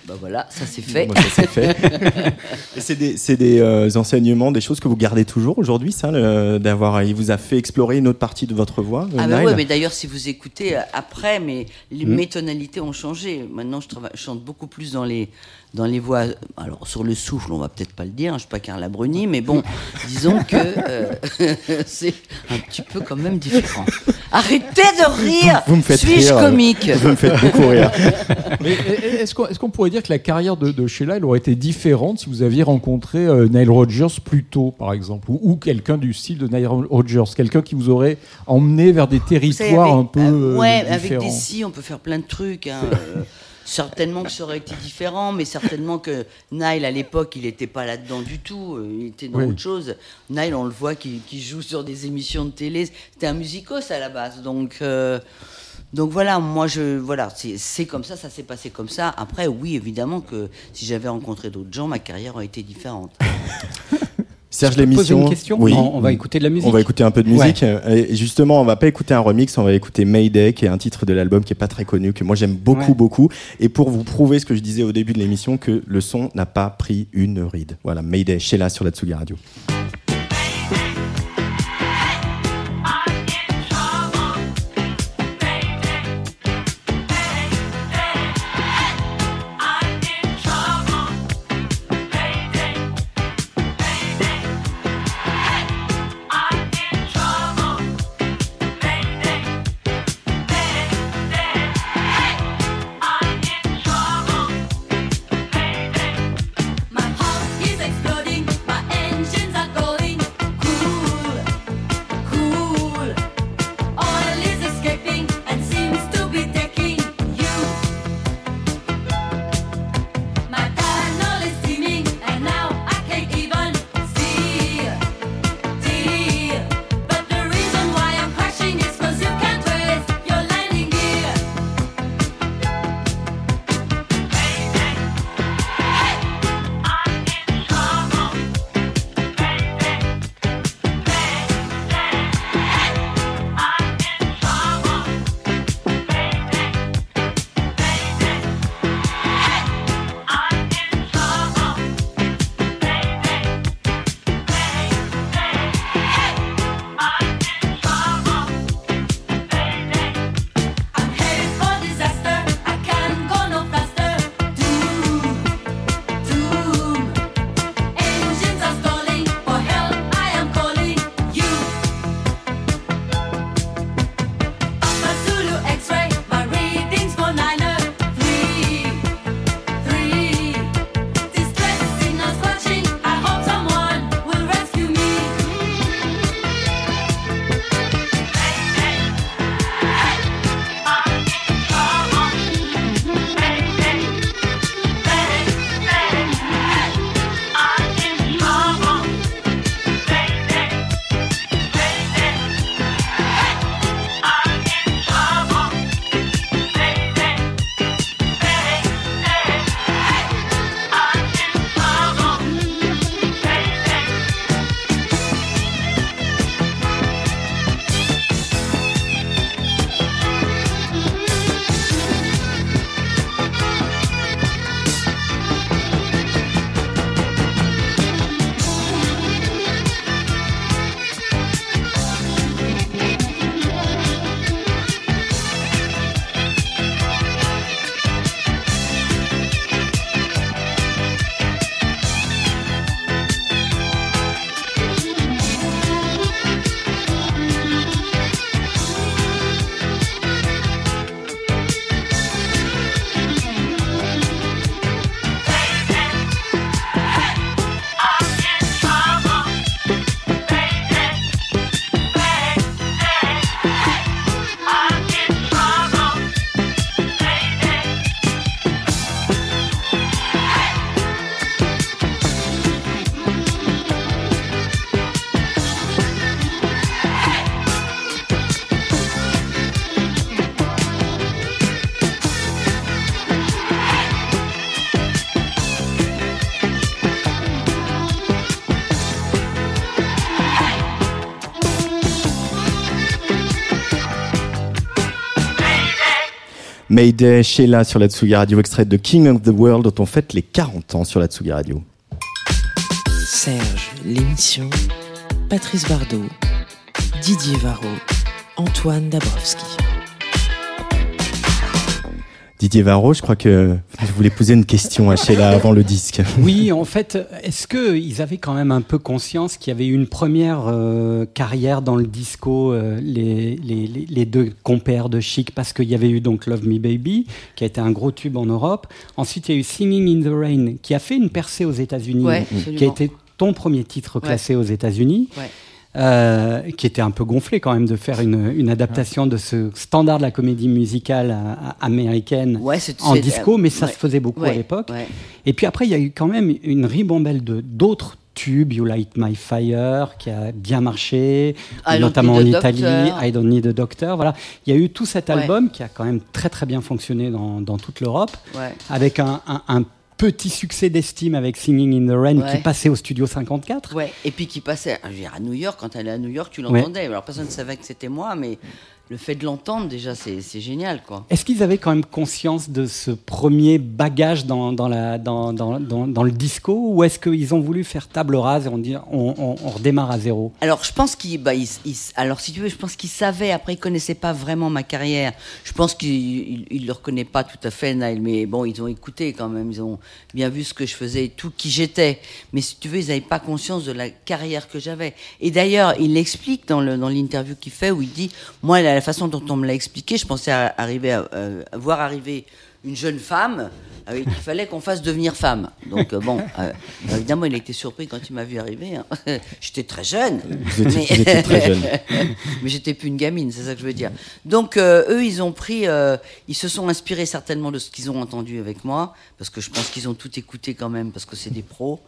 bah voilà, ça c'est fait. Bon, ça, c'est fait. Et c'est des, c'est des, euh, enseignements, des choses que vous gardez toujours aujourd'hui, ça, le- d'avoir, il vous a fait explorer une autre partie de votre voix. Ah euh, bah Nile ouais, mais d'ailleurs, si vous écoutez euh, après, mais les, Hmm. mes tonalités ont changé. Maintenant, je chante beaucoup plus dans les, dans les voix. Alors, sur le souffle, on va peut-être pas le dire, hein, je suis pas Carla Bruni, mais bon, disons que euh, c'est un petit peu quand même différent. Arrêtez de rire Vous me faites Suis-je rire, euh, comique Vous me faites beaucoup rire. Mais est-ce qu'on est-ce qu'on pourrait dire que la carrière de, de Sheila elle aurait été différente si vous aviez rencontré euh, Nile Rodgers plus tôt, par exemple, ou, ou quelqu'un du style de Nile Rodgers, quelqu'un qui vous aurait emmené vers des savez, territoires avec- un peu euh, euh, ouais, avec des si, on peut faire plein de trucs. hein, euh, certainement que ça aurait été différent, mais certainement que Nile, à l'époque, il n'était pas là-dedans du tout. euh, Il était dans Oui. autre chose. Nile, on le voit qui, qui joue sur des émissions de télé. C'était un musicos à la base. Donc. euh, donc voilà, moi je voilà, c'est comme ça, ça s'est passé comme ça. Après, oui, évidemment que si j'avais rencontré d'autres gens, ma carrière aurait été différente. Serge l'émission. une question Oui. Non, on va écouter de la musique. On va écouter un peu de musique. Et justement, on va pas écouter un remix, on va écouter Mayday, qui est un titre de l'album qui est pas très connu, que moi j'aime beaucoup, Ouais. beaucoup. Et pour vous prouver ce que je disais au début de l'émission, que le son n'a pas pris une ride. Voilà, Mayday, Sheila sur la Tsugi Radio. Mayday, Sheila sur la Tsugi Radio, extrait de King of the World dont on fête les 40 ans sur la Tsugi Radio. Serge, l'émission. Patrice Bardot, Didier Varro, Antoine Dabrowski. Didier Varro, je crois que je voulais poser une question à Sheila avant le disque. Oui, en fait, est-ce qu'ils avaient quand même un peu conscience qu'il y avait eu une première euh, carrière dans le disco, euh, les, les, les- les deux compères de Chic, parce qu'il y avait eu donc Love Me Baby, qui a été un gros tube en Europe. Ensuite, il y a eu Singing in the Rain, qui a fait une percée aux États-Unis, Ouais, qui a été ton premier titre classé aux États-Unis. Ouais. Euh, qui était un peu gonflé quand même de faire une, une adaptation de ce standard de la comédie musicale américaine Ouais, en disco, mais ça ouais. se faisait beaucoup à l'époque. Et puis après, il y a eu quand même une ribambelle de d'autres tubes, You Light My Fire, qui a bien marché, I notamment en Italie, Doctor. I Don't Need a Doctor. Voilà, il y a eu tout cet album qui a quand même très très bien fonctionné dans, dans toute l'Europe, avec un, un- un petit succès d'estime avec Singing in the Rain qui passait au studio 54. Ouais, et puis qui passait à New York, quand elle est à New York, tu Ouais. l'entendais. Alors personne ne savait que c'était moi, mais le fait de l'entendre, déjà, c'est génial, quoi. Est-ce qu'ils avaient quand même conscience de ce premier bagage dans, dans, la, dans, dans, dans, dans le disco ou est-ce qu'ils ont voulu faire table rase et on, dit, on, on, on redémarre à zéro? Alors, je pense qu'il, bah, alors si tu veux, je pense qu'il savait. Après, il connaissait pas vraiment ma carrière. Je pense qu'il il, il le reconnaît pas tout à fait, Nile. Mais bon, ils ont écouté quand même. Ils ont bien vu ce que je faisais et tout, qui j'étais. Mais si tu veux, ils n'avaient pas conscience de la carrière que j'avais. Et d'ailleurs, il l'explique dans le dans l'interview qu'il fait où il dit, moi, la, la façon dont on me l'a expliqué, je pensais arriver à, euh, à voir arriver une jeune femme avec il fallait qu'on fasse devenir femme. Donc euh, bon, euh, évidemment, il a été surpris quand il m'a vu arriver. hein. J'étais très jeune. Vous étiez- vous étiez très jeune. mais j'étais plus une gamine, c'est ça que je veux dire. Donc euh, eux, ils ont pris, euh, ils se sont inspirés certainement de ce qu'ils ont entendu avec moi, parce que je pense qu'ils ont tout écouté quand même, parce que c'est des pros.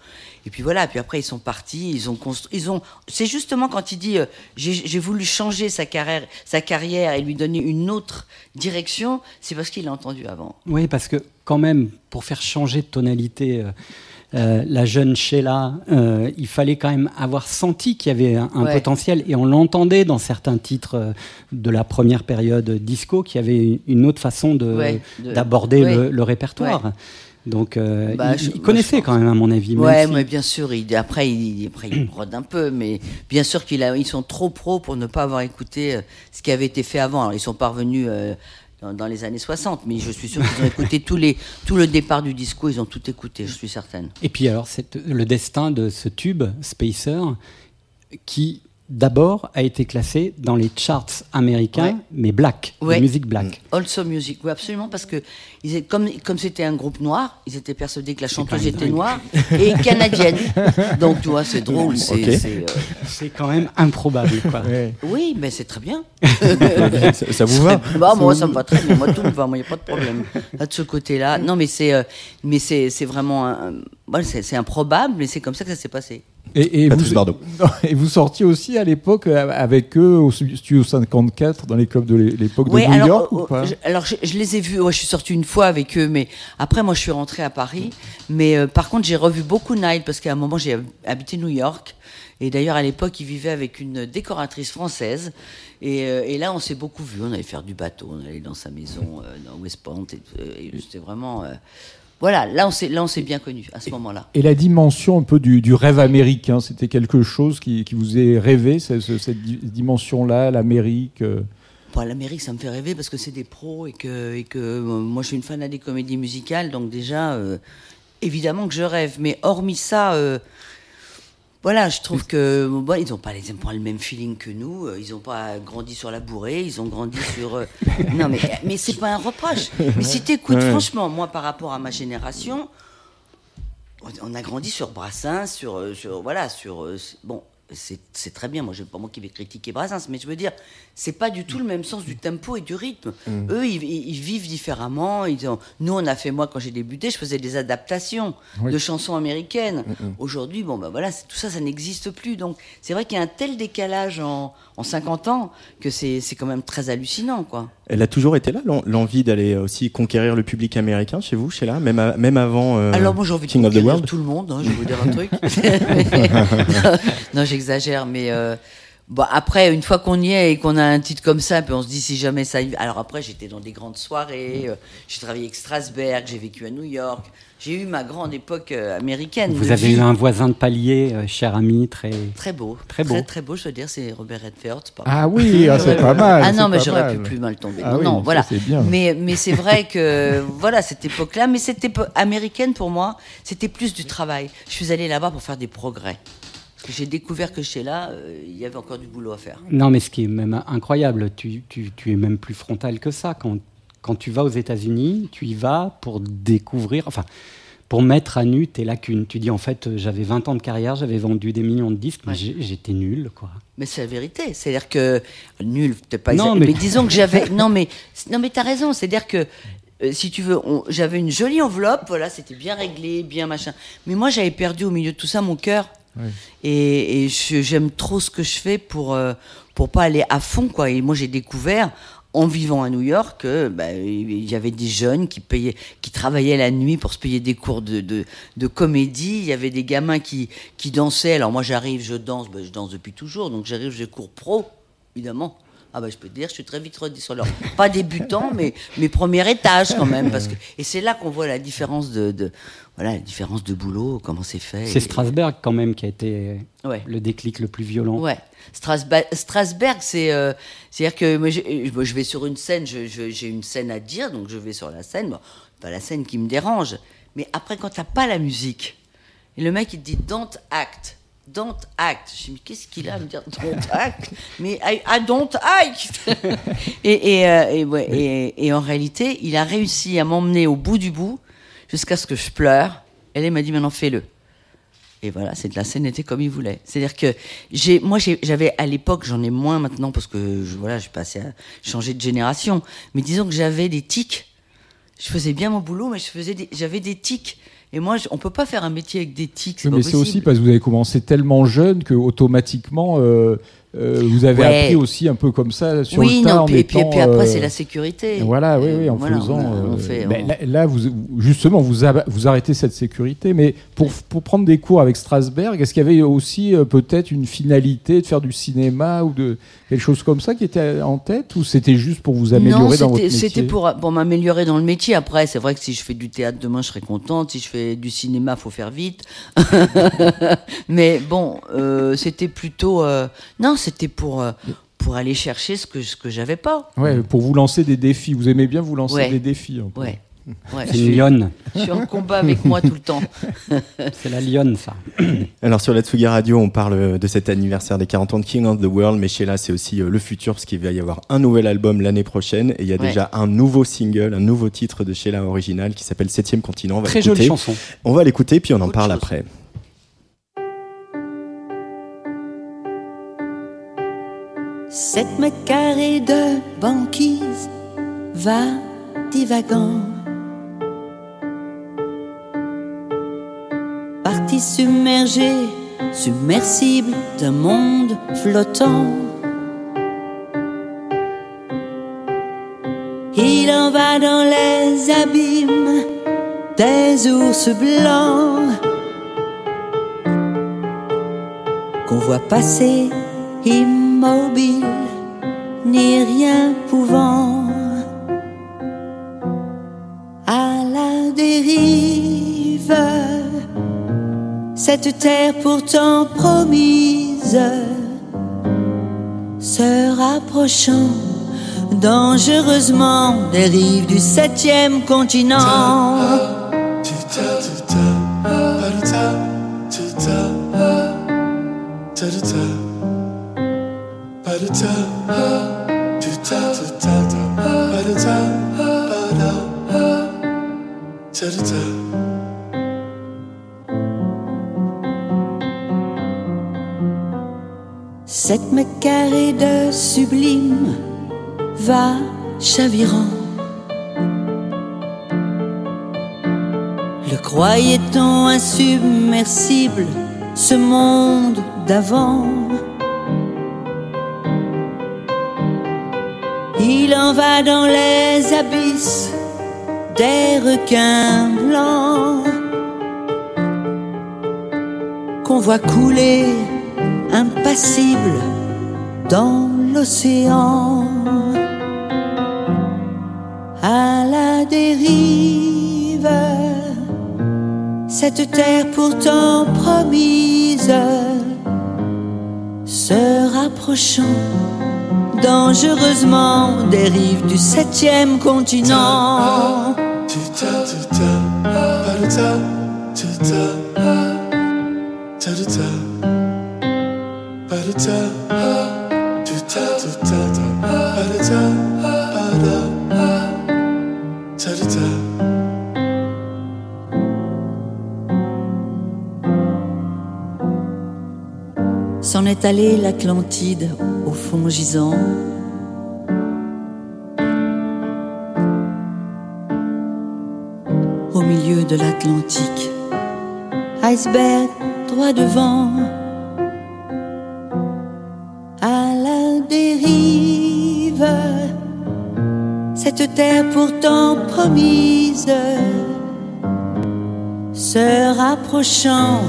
Et puis voilà. Puis après, ils sont partis, ils ont construit, ils ont. C'est justement quand il dit, euh, j'ai j'ai voulu changer sa carrière, sa carrière et lui donner une autre direction, c'est parce qu'il l'a entendu avant. Oui, parce que quand même, pour faire changer de tonalité euh, euh, la jeune Sheila, euh, il fallait quand même avoir senti qu'il y avait un, un Ouais. potentiel, et on l'entendait dans certains titres de la première période disco, qu'il y avait une autre façon de- Ouais, de- d'aborder ouais. le, le répertoire. Donc, euh, Bah, il, je- il moi, connaissait je quand même, à mon avis. Ouais, si- mais bien sûr. Il, après, il, après, il brode un peu, mais bien sûr qu'ils ils sont trop pros pour ne pas avoir écouté euh, ce qui avait été fait avant. Alors, ils sont parvenus euh, dans, les années 60, mais je suis sûr qu'ils ont écouté tous les, tout le départ du disco. Ils ont tout écouté, je suis certaine. Et puis alors, c'est le destin de ce tube, Spacer, qui d'abord a été classé dans les charts américains, Ouais. mais black, Ouais. musique black. Also Music, oui, absolument, parce que ils étaient- comme comme c'était un groupe noir, ils étaient persuadés que la chanteuse était noire et canadienne. Donc, tu vois, c'est drôle. c'est Ok. c'est, euh, C'est quand même improbable. Quoi. Ouais. Oui, mais c'est très bien. ça, ça vous va? Bah, moi, ça me va très bien. Moi, tout me va. Moi, il n'y a pas de problème. Là, de ce côté-là. Non, mais c'est, euh, mais c'est, c'est vraiment, un- un- bon, c'est, c'est improbable, mais c'est comme ça que ça s'est passé. Et, et Patrice vous, Bardot. et vous sortiez aussi à l'époque euh, avec eux au Studio 54 dans les clubs de l'é- l'époque de New alors, York ou pas je, alors je, je les ai vus. Ouais, je suis sortie une fois avec eux, mais après, moi, je suis rentrée à Paris. Mais euh, par contre, j'ai revu beaucoup Nile parce qu'à un moment, j'ai habité New York. Et d'ailleurs, à l'époque, il vivait avec une décoratrice française. Et, euh, et là, on s'est beaucoup vus. On allait faire du bateau. On allait dans sa maison, euh, dans West Point. Et, et c'était vraiment. euh, voilà, là, on s'est, là, on s'est bien connus à ce moment-là. Et la dimension un peu du, du rêve américain, c'était quelque chose qui, qui vous est rêvé, ce- ce- cette di- dimension-là, l'Amérique euh, Bon, L'Amérique, ça me fait rêver parce que c'est des pros et que, et que euh, moi, je suis une fan des comédies musicales, donc déjà, euh, évidemment que je rêve. Mais hormis ça, euh, voilà, je trouve que bon, ils n'ont pas, pas le même feeling que nous. euh, Ils n'ont pas grandi sur la bourrée, ils ont grandi sur. euh, non, mais mais c'est pas un reproche. Mais si tu écoutes, franchement, moi, par rapport à ma génération, on- a grandi sur Brassens, sur, euh, sur voilà, sur bon, c'est c'est très bien. Moi, je pas moi qui vais critiquer Brassens, mais je veux dire, c'est pas du tout le même sens du tempo et du rythme. Eux, ils, ils- ils vivent différemment. Ils ont, nous, on a fait moi quand j'ai débuté, je faisais des adaptations Oui. de chansons américaines. Aujourd'hui, bon, ben voilà, tout ça, ça n'existe plus. Donc, c'est vrai qu'il y a un tel décalage en, en 50 ans que c'est quand même très hallucinant, quoi. Elle a toujours été là, l'en- l'envie d'aller aussi conquérir le public américain chez vous, Sheila, même, à- même avant euh, Alors moi j'ai envie de King the conquérir tout le monde, hein, je vais vous dire un truc. non, j'exagère, mais euh, Bon, après, une fois qu'on y est et qu'on a un titre comme ça, puis on se dit si jamais ça. y- Alors après, j'étais dans des grandes soirées, euh, j'ai travaillé avec Strasberg, j'ai vécu à New York, j'ai eu ma grande époque euh, américaine. Vous avez vie. eu un voisin de palier, euh, cher ami, très. Très beau. Très beau. Très, très beau, je veux dire, c'est Robert Redford. pas Ah oui, ah, c'est pas mal. Ah non, mais j'aurais pu plus mal tomber. Ah non, oui, non, voilà. c'est bien. Mais, mais c'est vrai que, voilà, cette époque-là, mais cette époque américaine, pour moi, c'était plus du travail. Je suis allée là-bas pour faire des progrès. J'ai découvert que chez là, euh, il y avait encore du boulot à faire. Non, mais ce qui est même incroyable, tu, tu- tu es même plus frontal que ça. Quand, quand tu vas aux États-Unis, tu y vas pour découvrir, enfin, pour mettre à nu tes lacunes. Tu dis, en fait, euh, j'avais 20 ans de carrière, j'avais vendu des millions de disques, mais Ouais. j'étais nul, quoi. Mais c'est la vérité. C'est-à-dire que nul, peut-être pas. Non, mais- mais... disons que j'avais. non, mais non, mais t'as raison. C'est-à-dire que euh, si tu veux, j'avais une jolie enveloppe. Voilà, c'était bien réglé, bien machin. Mais moi, j'avais perdu au milieu de tout ça mon cœur. Et, j'aime trop ce que je fais pour euh, pour pas aller à fond, quoi. Et moi, j'ai découvert. En vivant à New York, que, bah, il y avait des jeunes qui payaient, qui travaillaient la nuit pour se payer des cours de, de, comédie. Il y avait des gamins qui, qui dansaient. Alors moi, j'arrive, je danse, bah, je danse depuis toujours, donc j'arrive, j'ai cours pro, évidemment. Ah bah je peux te dire, je suis très vite sur leur pas débutant, mais mais premier étage quand même, et c'est là qu'on voit la différence de voilà la différence de boulot, comment c'est fait. C'est Et- Strasberg, quand même, qui a été Ouais. le déclic le plus violent. Ouais. Strasba- Strasberg, c'est. euh, C'est-à-dire que moi, j'ai- moi, je vais sur une scène, j'ai une scène à dire, donc je vais sur la scène. Bon, pas la scène qui me dérange. Mais après, quand t'as pas la musique, et le mec, il te dit don't act. Don't act. Je dis, mais qu'est-ce qu'il a à me dire don't act Mais I, I don't act et, et, euh, et, ouais, et, et en réalité, il a réussi à m'emmener au bout du bout jusqu'à ce que je pleure. Et là, il m'a dit maintenant fais-le. Et voilà, c'est la scène était comme il voulait. C'est-à-dire que j'ai, moi, j'avais à l'époque, j'en ai moins maintenant parce que je, voilà, j'ai passé à changer de génération. Mais disons que j'avais des tics. Je faisais bien mon boulot, mais je faisais, des- j'avais des tics. Et moi, je- on peut pas faire un métier avec des tics. Oui, mais c'est aussi parce que vous avez commencé tellement jeune que automatiquement euh, euh, vous avez Ouais. appris aussi un peu comme ça sur oui, le tas non, en puis, et puis, et puis étant, après, euh, c'est la sécurité. Voilà, oui, oui, en Voilà, faisant. on a- on euh, ben, on- là, là, vous, justement, vous, a- vous arrêtez cette sécurité, mais pour, pour prendre des cours avec Strasberg, est-ce qu'il y avait aussi euh, peut-être une finalité de faire du cinéma ou de quelque chose comme ça qui était en tête, ou c'était juste pour vous améliorer non, dans votre métier c'était pour, pour m'améliorer dans le métier. Après, c'est vrai que si je fais du théâtre demain, je serai contente. Si je fais du cinéma, faut faire vite. Mais bon, c'était plutôt. non, c'était pour, euh, pour aller chercher ce que, ce que j'avais pas. Ouais, pour vous lancer des défis. Vous aimez bien vous lancer Ouais. des défis. peu. Ouais. Ouais, C'est une lionne. je suis en combat avec moi tout le temps. C'est la lionne, ça. Alors sur la Tsugi Radio, on parle de cet anniversaire des 40 ans de King of the World, mais chez là, c'est aussi euh, le futur, parce qu'il va y avoir un nouvel album l'année prochaine, et il y a Ouais. déjà un nouveau single, un nouveau titre de Sheila original qui s'appelle Septième Continent. On va Très l'écouter. jolie chanson. On va l'écouter, puis on en Autre parle chose. après. Sept mètres carrés de banquise va divagant. Parti submergé, submersible d'un monde flottant. Il en va dans les abîmes des ours blancs qu'on voit passer immobile, ni rien pouvant à la dérive. Cette terre pourtant promise se rapprochant dangereusement des rives du septième continent. Sept mètres carrés de sublime va chavirant. Le croyait-on insubmersible, ce monde d'avant? Il en va dans les abysses des requins blancs qu'on voit couler impassible dans l'océan, à la dérive, cette terre pourtant promise, se rapprochant dangereusement des rives du septième continent. Allé l'Atlantide au fond gisant. Au milieu de l'Atlantique, iceberg droit devant. À la dérive, cette terre pourtant promise se rapprochant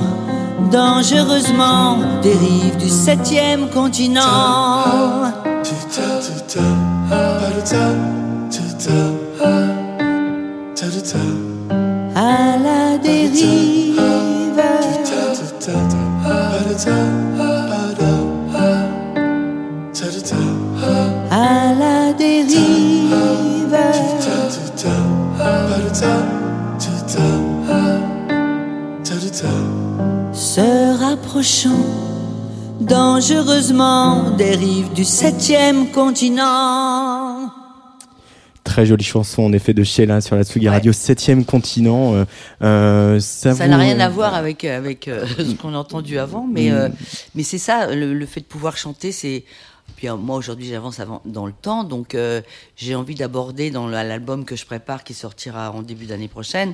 dangereusement des rives du septième continent. Se rapprochant dangereusement des rives du septième continent. Très jolie chanson en effet de Sheila sur la Tsugi Radio, 7 continent. euh, euh, ça vous- n'a rien à voir avec, avec euh, ce qu'on a entendu avant, mais, Mm. mais c'est ça, le, le fait de pouvoir chanter, c'est. Puis moi aujourd'hui j'avance dans le temps, donc j'ai envie d'aborder dans la- l'album que je prépare qui sortira en début d'année prochaine,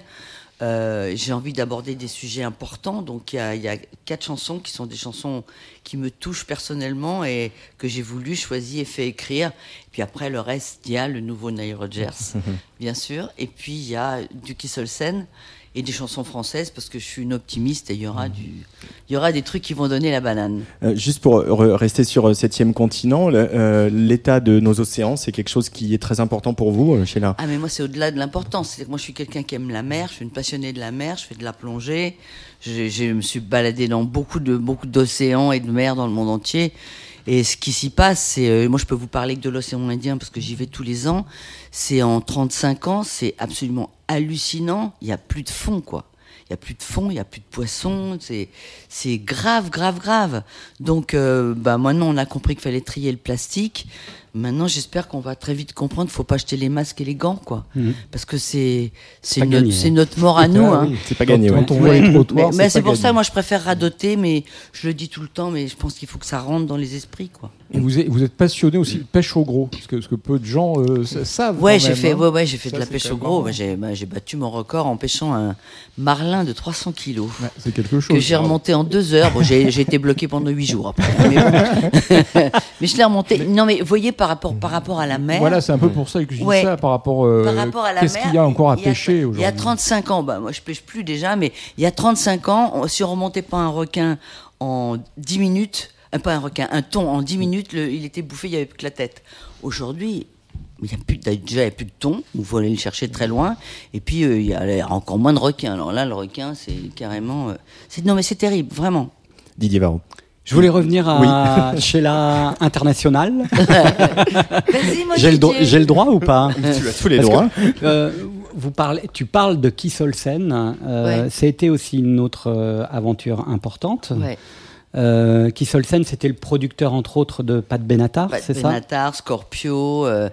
euh, j'ai envie d'aborder des sujets importants. Donc il y a, il y a quatre chansons qui sont des chansons qui me touchent personnellement et que j'ai voulu, choisi et fait écrire. Puis après le reste, il y a le nouveau Nile Rodgers, bien sûr, et puis il y a du Kisselsen et des chansons françaises parce que je suis une optimiste et il y aura du, il y aura des trucs qui vont donner la banane. Euh, juste pour re- rester sur euh, septième continent, euh, l'état de nos océans, c'est quelque chose qui est très important pour vous, Sheila? Ah mais moi c'est au-delà de l'importance. Moi je suis quelqu'un qui aime la mer, je suis une passionnée de la mer, je fais de la plongée, je, je me suis baladée dans beaucoup de beaucoup d'océans et de mers dans le monde entier. Et ce qui s'y passe, c'est euh, moi je peux vous parler que de l'océan Indien parce que j'y vais tous les ans. C'est en 35 ans, c'est absolument hallucinant. Il y a plus de fond quoi. Il y a plus de fond, il y a plus de poissons. C'est c'est grave, grave, grave. Donc euh, bah maintenant on a compris qu'il fallait trier le plastique. Maintenant, j'espère qu'on va très vite comprendre, faut pas acheter les masques et les gants, quoi. Mhm. Parce que c'est c'est notre, hein. notre mort à nous. Ah hein. oui, c'est pas gagné. Quand ouais. on voit les trottoirs, Mais, c'est pour gagné. ça, moi, je préfère radoter, mais je le dis tout le temps, mais je pense qu'il faut que ça rentre dans les esprits, quoi. Et vous êtes, vous êtes passionné aussi de pêche au gros, parce que, peu de gens euh, sa- savent. Ouais, quand j'ai fait, hein. ouais, ouais, j'ai fait Ça, de la pêche au gros. Bah, J'ai, bah, battu mon record en pêchant un marlin de 300 kilos. Ouais, c'est quelque chose. Que j'ai remonté en deux heures. Bon, j'ai, été bloqué pendant huit jours après. Mais, bon. Mais je l'ai remonté. Non, mais vous voyez, par rapport, par rapport à la mer. Voilà, c'est un peu pour ça que je dis Ouais. ça par rapport, euh, Par rapport à la qu'est-ce mer, qu'il y a encore à a- pêcher Il y aujourd'hui? a 35 ans, bah, moi je pêche plus déjà, mais il y a 35 ans, si on remontait pas un requin en 10 minutes, pas un requin, un thon en 10 minutes, le- il était bouffé, il n'y avait plus que la tête. Aujourd'hui, il y a plus, de- déjà il n'y a plus de thon, il faut aller le chercher très loin, et puis euh, il y a encore moins de requins. Alors là, le requin, c'est carrément. euh, c'est- non, mais c'est terrible, vraiment. Didier Varro. Je voulais revenir à Sheila International. J'ai le, dro- le droit ou pas Tu as tous les Parce droits. que, euh, vous parlez, tu parles de Kiss Olsen. Euh, Ouais. Ça a été aussi une autre euh, aventure importante. Ouais. Euh, Kiss Olsen, c'était le producteur, entre autres, de Pat Benatar, c'est ça? Benatar, Scorpio, euh,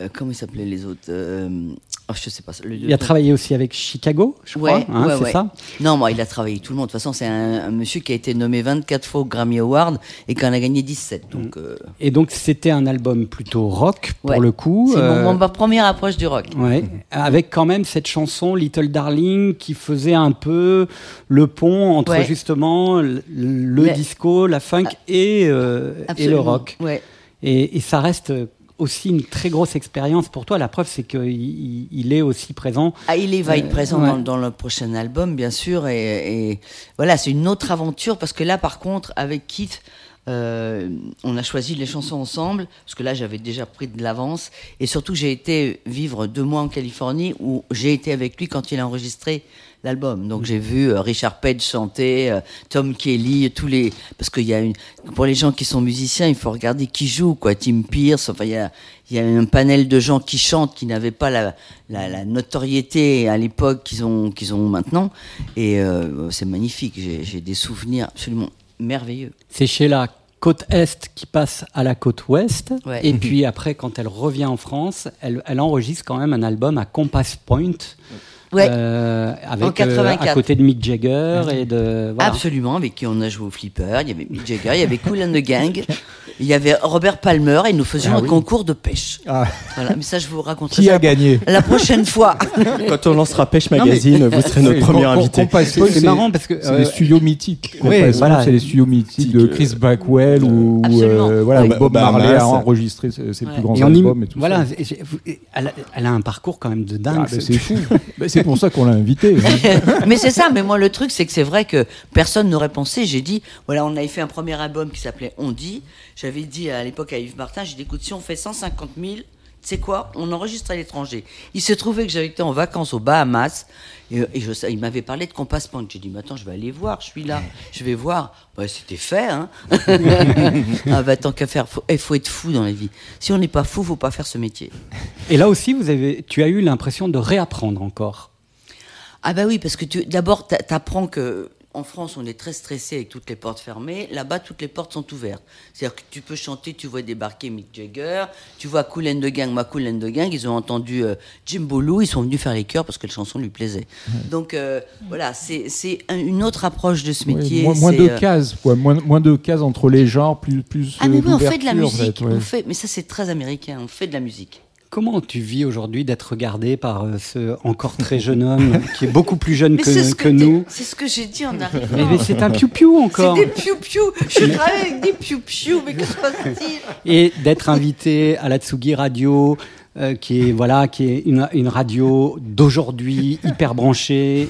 euh, comment ils s'appelaient les autres euh, oh, Je sais pas. Le, Il a travaillé aussi avec Chicago, je crois. Hein, ouais, c'est ouais. ça Non, moi, il a travaillé tout le monde. De toute façon, c'est un, un monsieur qui a été nommé 24 fois au Grammy Award et qui en a gagné 17. Donc, euh, Et donc, c'était un album plutôt rock, pour le coup. c'est euh, mon, ma première approche du rock. Ouais, avec quand même cette chanson Little Darling qui faisait un peu le pont entre justement le, disco, la funk et, euh, et le rock. Ouais. Et, et ça reste aussi une très grosse expérience pour toi. La preuve, c'est qu'il il, il est aussi présent. Ah, il est- va être Euh, présent ouais. dans, dans le prochain album, bien sûr. Et, et voilà, c'est une autre aventure parce que là, par contre, avec Keith, euh, on a choisi les chansons ensemble, parce que là j'avais déjà pris de l'avance, et surtout j'ai été vivre deux mois en Californie où j'ai été avec lui quand il a enregistré l'album. Donc j'ai vu euh, Richard Page chanter, euh, Tom Kelly, tous les, parce qu'il y a une, pour les gens qui sont musiciens, il faut regarder qui joue, quoi. Tim Pierce, enfin il y a, il y a un panel de gens qui chantent, qui n'avaient pas la, la, la notoriété à l'époque qu'ils ont, qu'ils ont maintenant, et euh, c'est magnifique. J'ai j'ai des souvenirs absolument merveilleux. C'est chez la côte est qui passe à la côte ouest. Ouais. Et puis après, quand elle revient en France, elle, elle enregistre quand même un album à Compass Point. Ouais. Euh, avec, En euh, 84. à côté de Mick Jagger et de voilà. Absolument, avec qui on a joué au flipper. Il y avait Mick Jagger, il y avait Cool and the Gang, il y avait Robert Palmer et nous faisions Ah un oui. concours de pêche. Ah, Voilà, mais ça, je vous raconterai qui ça a gagné la prochaine fois. Quand on lancera Pêche mais- Magazine, vous serez notre premier invité. C'est marrant parce que C'est euh, des studios mythiques. ouais, voilà. C'est les studios mythiques de Chris Blackwell euh, voilà, Bob Bahamas. Marley a enregistré ses, ses Ouais. plus grands et albums et tout voilà, ça. elle, a, elle a un parcours quand même de dingue. Ah, ben, ce- c'est fou. Ben, c'est pour ça qu'on l'a invité. hein. mais c'est ça, mais moi, le truc, c'est que c'est vrai que personne n'aurait pensé. J'ai dit, voilà, on avait fait un premier album qui s'appelait On dit. J'avais dit à l'époque à Yves Martin, j'ai dit, écoute, si on fait 150 000, tu sais quoi, on enregistre à l'étranger. Il se trouvait que j'avais été en vacances aux Bahamas, et, et je, sais- il m'avait parlé de Compass Point. J'ai dit, mais attends, je vais aller voir, je suis là, je vais voir. C'était fait, hein. ah, bah, tant qu'à faire, il faut, être fou dans la vie. Si on n'est pas fou, faut pas faire ce métier. Et là aussi, vous avez, tu as eu l'impression de réapprendre encore. Ah bah oui, parce que tu, d'abord, t'a- t'apprends que en France, on est très stressé avec toutes les portes fermées. Là-bas, toutes les portes sont ouvertes. C'est-à-dire que tu peux chanter, tu vois débarquer Mick Jagger, tu vois Cool and the Gang, ma Cool and the Gang, ils ont entendu euh, Jim Bolo, ils sont venus faire les chœurs parce que la chanson lui plaisait. Donc euh, voilà, c'est c'est un- une autre approche de ce métier. moins, de euh, cases. Moins, moins de cases entre les genres, plus, plus Ah mais oui, on fait de la en musique, fait, on fait, mais ça c'est très américain, on fait de la musique. Comment tu vis aujourd'hui d'être regardé par euh, ce encore très jeune homme qui est beaucoup plus jeune Mais c'est que, ce que que, t'es- nous c'est ce que j'ai dit en Mais, arrivant. mais c'est un piou-piou C'est encore. des piou-piou. Je travaille avec des piou-piou, mais que se passe-t-il? Et d'être invité à la Tsugi Radio, euh, qui est voilà, qui est une, une radio d'aujourd'hui hyper branchée.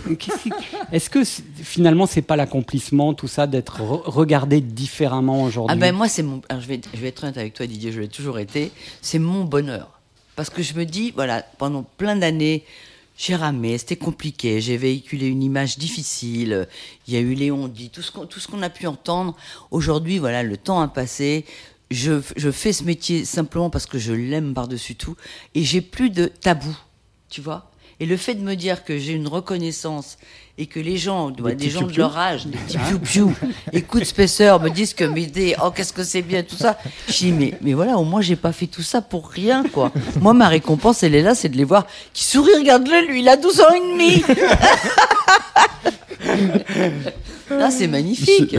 Est-ce que c'est- finalement c'est pas l'accomplissement tout ça d'être re- regardé différemment aujourd'hui? Ah ben moi c'est mon alors je vais je vais être honnête avec toi Didier je l'ai toujours été c'est mon bonheur parce que je me dis voilà pendant plein d'années j'ai ramé c'était compliqué j'ai véhiculé une image difficile il y a eu Léon dit tout ce qu'on a pu entendre. Aujourd'hui voilà le temps a passé je, je fais ce métier simplement parce que je l'aime par-dessus tout et j'ai plus de tabou tu vois. Et le fait de me dire que j'ai une reconnaissance et que les gens, bah, des, gens de leur âge, des petits piou-piou, écoutent Spacer, me disent que Médée, oh qu'est-ce que c'est bien, tout ça. Je dis, mais, mais voilà, au moins j'ai pas fait tout ça pour rien, quoi. Moi, ma récompense, elle est là, c'est de les voir qui sourient, regarde-le, lui, il a 12 ans et demi. Là, c'est magnifique.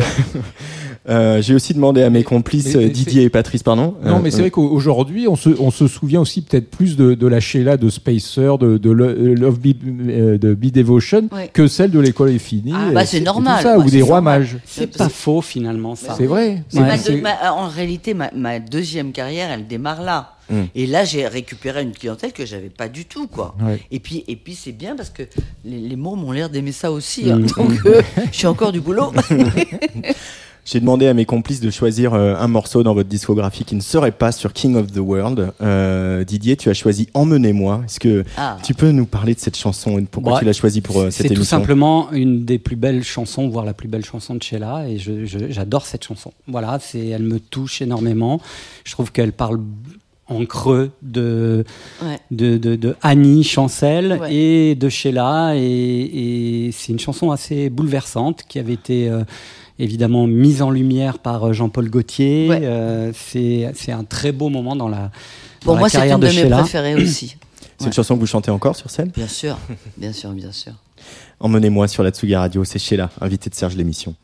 Euh, J'ai aussi demandé à mes complices Mais- mais euh, Didier et Patrice, pardon. Non, Euh, mais c'est euh, vrai qu'aujourd'hui, on se, on se souvient aussi peut-être plus de, de la Sheila de Spacer, de, de Lo- Love Be, de Be Devotion, Ouais. que celle de l'école est finie. Ah, bah, c'est normal. ça, Ouais, ou c'est des rois mages. C'est pas faux finalement ça. C'est vrai. C'est Ouais, ma c'est- deux- ma- en réalité, ma, ma deuxième carrière, elle démarre là. Mm. Et là, j'ai récupéré une clientèle que j'avais pas du tout, quoi. Ouais. Et puis, et puis c'est bien parce que les, les mômes ont l'air d'aimer ça aussi. hein. Mm. Donc, euh, j'ai encore du boulot. J'ai demandé à mes complices de choisir euh, un morceau dans votre discographie qui ne serait pas sur King of the World. Euh, Didier, tu as choisi Emmenez-moi. Est-ce que Ah. tu peux nous parler de cette chanson et de pourquoi Bah, tu l'as choisie pour euh, cette C'est tout émission simplement une des plus belles chansons, voire la plus belle chanson de Sheila, et je- je- j'adore cette chanson. Voilà, c'est, elle me touche énormément. Je trouve qu'elle parle en creux de, Ouais. de, de, de Annie Chancel Ouais. et de Sheila, et, et c'est une chanson assez bouleversante qui avait été euh, évidemment mise en lumière par euh, Jean-Paul Gaultier. Ouais. Euh, c'est, c'est un très beau moment dans la, dans Pour la moi, c'est une de, de mes préférées aussi. C'est une chanson que vous chantez encore sur scène? Bien sûr, bien sûr, bien sûr. Emmenez-moi sur la Tsuga Radio, c'est Sheila, invité de Serge l'émission.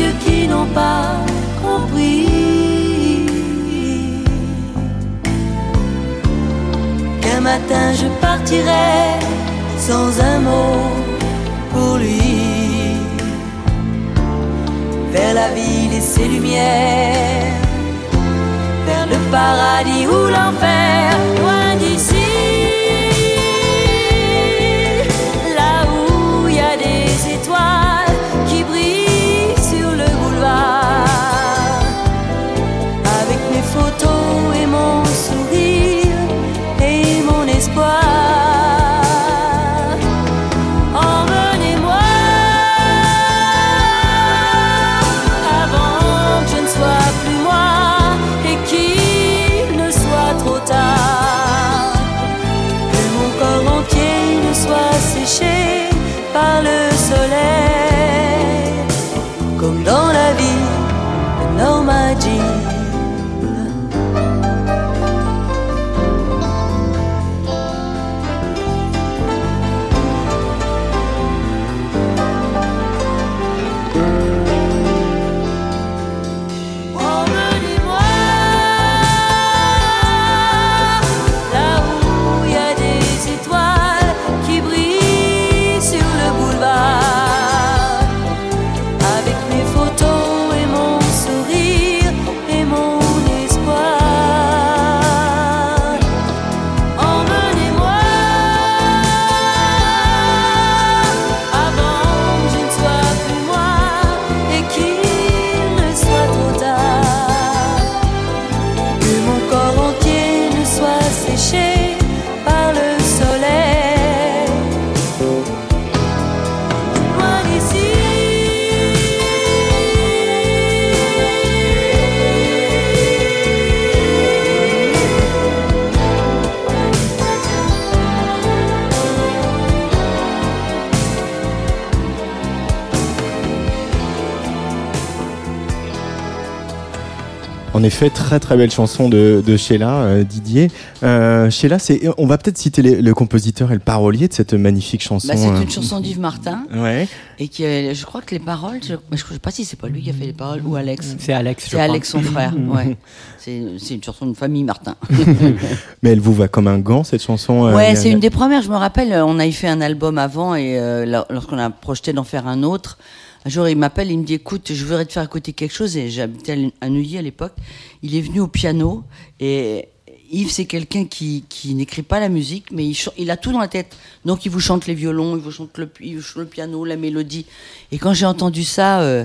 Yeux qui n'ont pas compris. Qu'un matin je partirai sans un mot pour lui. Vers la ville et ses lumières vers le paradis ou l'enfer, En effet, très très belle chanson de, de Sheila, euh, Didier. Euh, Sheila, c'est, on va peut-être citer les- le compositeur et le parolier de cette magnifique chanson. Bah, c'est euh. une chanson d'Yves Martin. Ouais. Et qui, je crois que les paroles, je, ne sais pas si c'est pas lui qui a fait les paroles ou Alex. C'est Alex, je C'est crois. Alex, son frère. ouais. C'est c'est une chanson de famille Martin. Mais elle vous va comme un gant cette chanson. euh, Ouais, c'est une des premières. Je me rappelle, on avait fait un album avant et euh, lor- lorsqu'on a projeté d'en faire un autre, un jour il m'appelle, il me dit écoute, je voudrais te faire écouter quelque chose et j'habitais à Neuilly à l'époque. Il est venu au piano et Yves c'est quelqu'un qui, qui n'écrit pas la musique mais il, il a tout dans la tête. Donc il vous chante les violons, il vous chante le, piano, la mélodie. Et quand j'ai entendu ça, euh,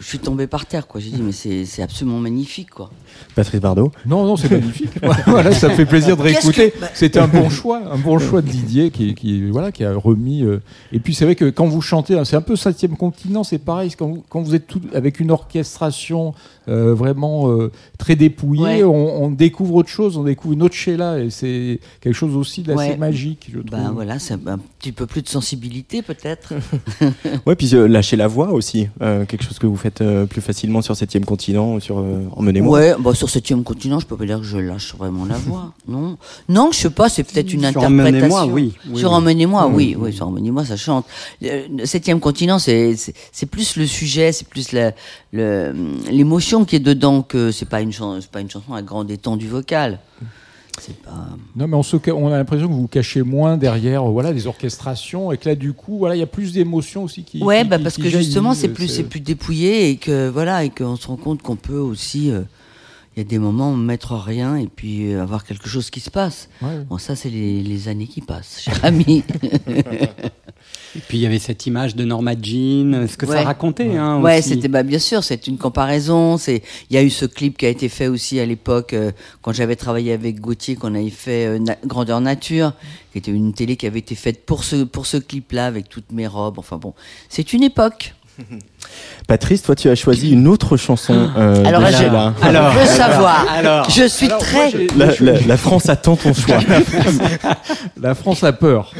je suis tombée par terre, quoi. J'ai dit, mais c'est absolument magnifique, quoi. Patrice Bardot Non, non, c'est magnifique. voilà, ça me fait plaisir de réécouter. que- bah- C'était un bon choix, un bon choix de Didier qui, qui, voilà, qui a remis. euh, Et puis c'est vrai que quand vous chantez, hein, c'est un peu septième continent, c'est pareil. Quand vous, quand vous êtes tout, avec une orchestration euh, vraiment euh, très dépouillée, Ouais. on, on découvre autre chose, on découvre une autre Sheila, et c'est quelque chose aussi d'assez Ouais. magique, je trouve. Ben voilà, c'est un petit peu plus de sensibilité, peut-être. Ouais, puis euh, lâcher la voix aussi, euh, quelque chose que vous faites euh, plus facilement sur septième continent, sur euh, Emmenez-moi. Ouais, bon, sur septième continent, je peux pas dire que je lâche vraiment la voix. Non, non, je sais pas, c'est peut-être une Sur interprétation. Emmenez-moi, oui, oui, sur. Emmenez-moi, Oui, oui, sur Emmenez-moi, ça chante. Septième continent, c'est plus le sujet, c'est plus la- qui est dedans que c'est pas une chan- c'est pas une chanson à grande étendue vocale. Pas. Non, mais on, se ca- on a l'impression que vous vous cachez moins derrière euh, voilà, des orchestrations, et que là, du coup, voilà, il y a plus d'émotions aussi qui. Ouais, qui- bah parce qui que justement, c'est plus, c'est plus dépouillé et que voilà, et qu'on se rend compte qu'on peut aussi, euh, il y a des moments mettre rien et puis euh, avoir quelque chose qui se passe. Ouais. Bon, ça, c'est les, les années qui passent, cher ami. Et puis il y avait cette image de Norma Jean, ce que ça Ouais. racontait. Hein, ouais, c'était bah bien sûr, c'est une comparaison. C'est, il y a eu ce clip qui a été fait aussi à l'époque euh, quand j'avais travaillé avec Gauthier, qu'on avait fait euh, Na- Grandeur Nature, qui était une télé qui avait été faite pour ce pour ce clip-là avec toutes mes robes. Enfin bon, c'est une époque. Patrice, toi, tu as choisi une autre chanson. euh, Alors, de je- Sheila. je veux savoir. alors. je suis Alors, moi, très. La, la- la France attend ton choix. La France a peur.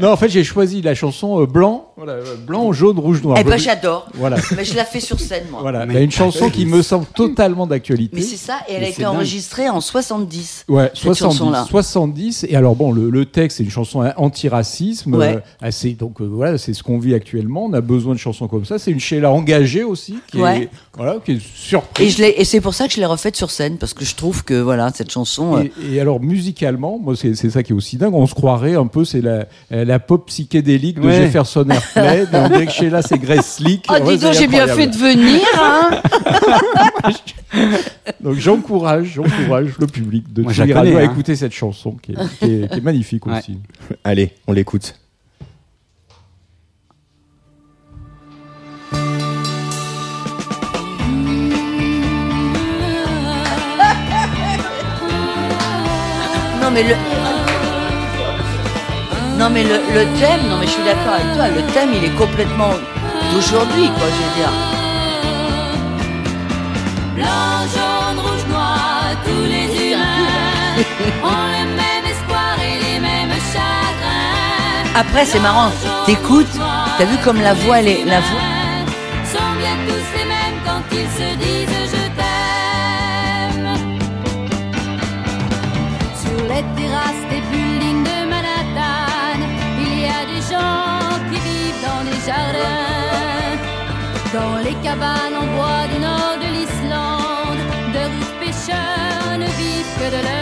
non, en fait, j'ai choisi la chanson euh, blanc, voilà, euh, blanc, jaune, rouge, noir. Eh ben, j'adore. Voilà. Mais je la fais sur scène, moi. Voilà, il y a une chanson qui me semble totalement d'actualité. Mais c'est ça, et elle Mais a été dingue. enregistrée en 70. Ouais, cette 70, chanson-là. 70. Et alors bon, le, le texte, c'est une chanson anti-racisme. Ouais. euh, assez, donc euh, voilà, c'est ce qu'on vit actuellement. On a besoin de chansons comme ça. C'est une Sheila engagée aussi, qui Ouais. est voilà, qui est surprise. Et, c'est pour ça que je l'ai refaite sur scène, parce que je trouve que voilà, cette chanson. euh, Et, alors musicalement, moi c'est c'est ça qui est aussi dingue. On se croirait un peu, c'est la, la pop psychédélique de Ouais. Jefferson Airplane. on dirait que Sheila c'est Grace Slick. Oh, dis donc, j'ai bien fait de venir, hein Donc j'encourage, j'encourage le public de Moi, à hein. écouter cette chanson qui est, qui est- qui est magnifique Ouais. aussi. Allez, on l'écoute. Mais le. Non, mais le, le thème, non, mais je suis d'accord avec toi, le thème, il est complètement d'aujourd'hui, quoi, je veux dire. Blanc, jaune, rouge, noir, tous les humains ont le même espoir et les mêmes chagrins. Après, c'est marrant, t'écoutes, t'as vu comme la voix, elle est. La voix. sont bien tous les mêmes quand ils se disent Cabanes en bois du nord de l'Islande, de rudes pêcheurs ne vivent que de leurs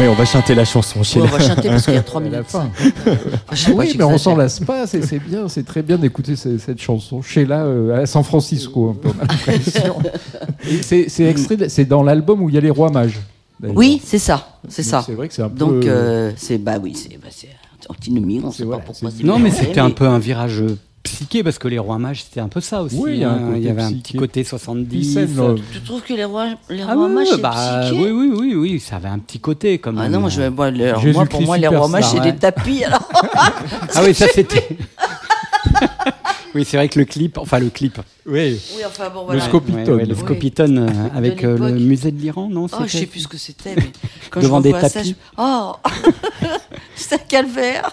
Oui, on va chanter la chanson chez Ouais, on va chanter parce qu'il y a trois À la minutes. pas, Oui, mais on s'en lasse pas, c'est c'est bien, c'est très bien d'écouter ce- cette chanson. Sheila euh, à San Francisco, C'est dans l'album où il y a les rois mages. Oui, c'est ça, c'est ça. C'est vrai que c'est un peu. Donc, euh, c'est bah oui, c'est bah, antinomique, on C'est sait voilà, pas pourquoi. Non, mais c'était un peu un virage psyché parce que les rois mages c'était un peu ça aussi. Oui, il y a un hein. côté il y avait un petit côté Puis 70. scène, euh, Tu trouves que les rois, les Ah rois ouais, mages, c'est bah, psyché oui, oui, oui, oui, ça avait un petit côté comme. Ah non, moi, je, moi, les- Jésus moi, pour Christ moi, les rois mages, c'est des tapis. Alors, Ah oui, ça c'était. oui, c'est vrai que le clip, enfin le clip, Oui, oui, enfin bon, le voilà. Scopitone. Ouais, ouais, le Oui. Scopitone euh, avec euh, le musée de l'Iran, non Oh, je sais plus ce que c'était, mais quand Devant je des revois ça, tapis. je- Oh, c'est un calvaire.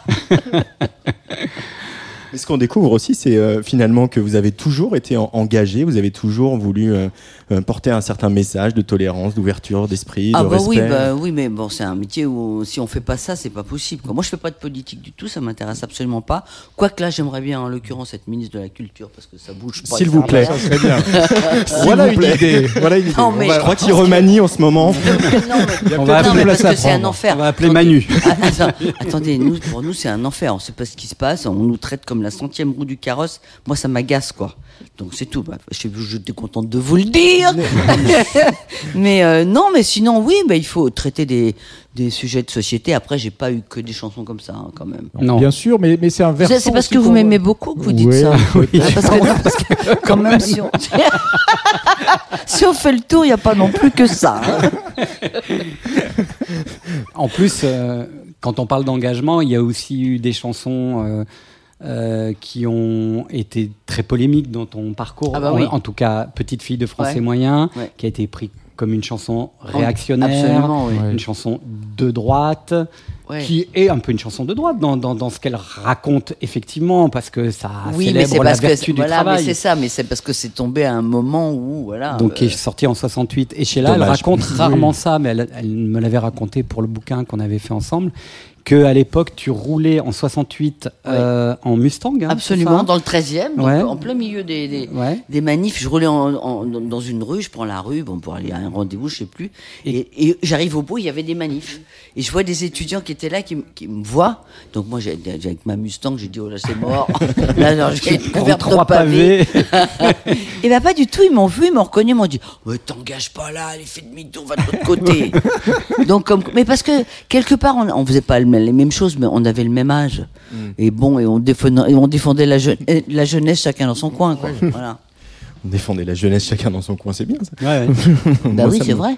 Mais ce qu'on découvre aussi, c'est euh, finalement que vous avez toujours été en- engagé, vous avez toujours voulu euh, euh, porter un certain message de tolérance, d'ouverture d'esprit, Ah de bah respect. oui, bah oui, mais bon, c'est un métier où si on fait pas ça, c'est pas possible. quoi. Moi, je fais pas de politique du tout, ça m'intéresse absolument pas. Quoique là, j'aimerais bien, en l'occurrence, être ministre de la Culture parce que ça bouge pas. S'il vous plaît. va. Ça serait bien. S'il voilà une idée. Voilà une idée. Non, On mais va- Je crois qu'il remanie en ce moment. non, mais, On va non, appeler mais parce que c'est un enfer. On va appeler. Manu. Attendez, nous, pour nous, c'est un enfer. On sait pas ce qui se passe. On nous traite comme la centième roue du carrosse. Moi, ça m'agace, quoi. Donc, c'est tout. Bah, je j'étais contente de vous le dire. mais euh, non, mais sinon, oui, bah, il faut traiter des, des sujets de société. Après, j'ai pas eu que des chansons comme ça, hein, quand même. Non. Bien sûr, mais, mais c'est un versant. C'est parce que vous m'aimez beaucoup que vous dites Ouais, ça. oui. Parce que, parce que quand même, si on, si on fait le tour, il n'y a pas non plus que ça. hein. En plus, euh, quand on parle d'engagement, il y a aussi eu des chansons euh, euh, qui ont été très polémiques dans ton parcours. Ah bah en, oui. en tout cas, Petite fille de français Ouais. moyen, Ouais. qui a été pris comme une chanson réactionnaire, oui. Une chanson de droite, Ouais. qui est un peu une chanson de droite dans, dans, dans ce qu'elle raconte effectivement, parce que ça Oui, mais c'est célèbre la parce que vertu du voilà, mais travail. c'est ça, mais c'est parce que c'est tombé à un moment où voilà. Donc, qui euh, est sorti en 68. Et Sheila, elle Dommage. raconte Oui. rarement ça, mais elle, elle me l'avait raconté pour le bouquin qu'on avait fait ensemble, que à l'époque, tu roulais en 68 euh, en Mustang. hein, absolument dans le 13e, donc Ouais. en plein milieu des, des, Ouais. des manifs. Je roulais en- en- dans une rue, je prends la rue, bon pour aller à un rendez-vous, je sais plus. Et, et j'arrive au bout, il y avait des manifs. Et je vois des étudiants qui étaient là, qui, me voient. Donc moi, j'ai, avec ma Mustang, j'ai dit oh là c'est mort. là, alors, j'ai trois pavés. Et ben pas du tout, ils m'ont vu, ils m'ont reconnu, ils m'ont dit Mais t'engages pas là, allez, fais demi-tour, va de l'autre côté. Donc, comme, mais parce que quelque part, on, on faisait pas le même- les mêmes choses, mais on avait le même âge. Et bon, et on défendait, et on défendait la, je- la jeunesse chacun dans son coin. Quoi. Voilà. On défendait la jeunesse chacun dans son coin, c'est bien ça. Ouais, ouais. Bah Moi, oui, c'est me- vrai.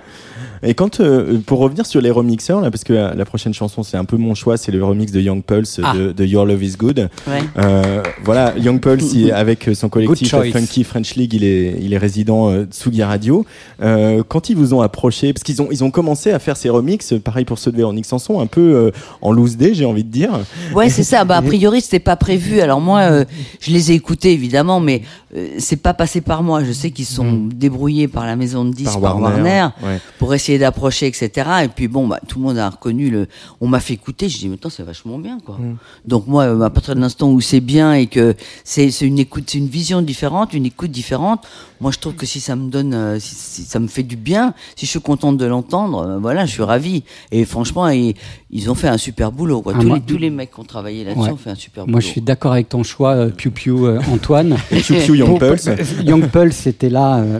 Et quand, euh, pour revenir sur les remixeurs, là, parce que euh, la prochaine chanson, c'est un peu mon choix, c'est le remix de Young Pulse Ah. de, de Your Love Is Good. Ouais. Euh, voilà, Young Pulse, il- avec son collectif choice. Funky French League, il est, il est résident euh, Tsugi Radio. Euh, quand ils vous ont approché, parce qu'ils ont, ils ont commencé à faire ces remixes, pareil pour ceux de Véronique Sanson, un peu euh, en loose day, j'ai envie de dire. Ouais, c'est ça. Bah, a priori, c'était pas prévu. Alors moi, euh, je les ai écoutés évidemment, mais euh, c'est pas passé par moi. Je sais qu'ils sont débrouillés par la maison de disques, par, Warner, ouais. pour essayer d'approcher, etc. Et puis bon, bah, tout le monde a reconnu le. On m'a fait écouter. Je dis, mais attends, c'est vachement bien, quoi. Donc moi, euh, à partir de l'instant où c'est bien et que c'est une écoute, c'est une vision différente, une écoute différente. Moi, je trouve que si ça me donne, euh, si, si ça me fait du bien, si je suis contente de l'entendre, euh, voilà, je suis ravi. Et franchement, ils, ils ont fait un super boulot. Quoi. Ah, tous, moi- les, tous les mecs qui ont travaillé là-dessus Ouais. ont fait un super boulot. Moi, je suis d'accord avec ton choix, euh, Piu Piu euh, Antoine. Piu Piu Young Pulse. Young Pulse était là euh,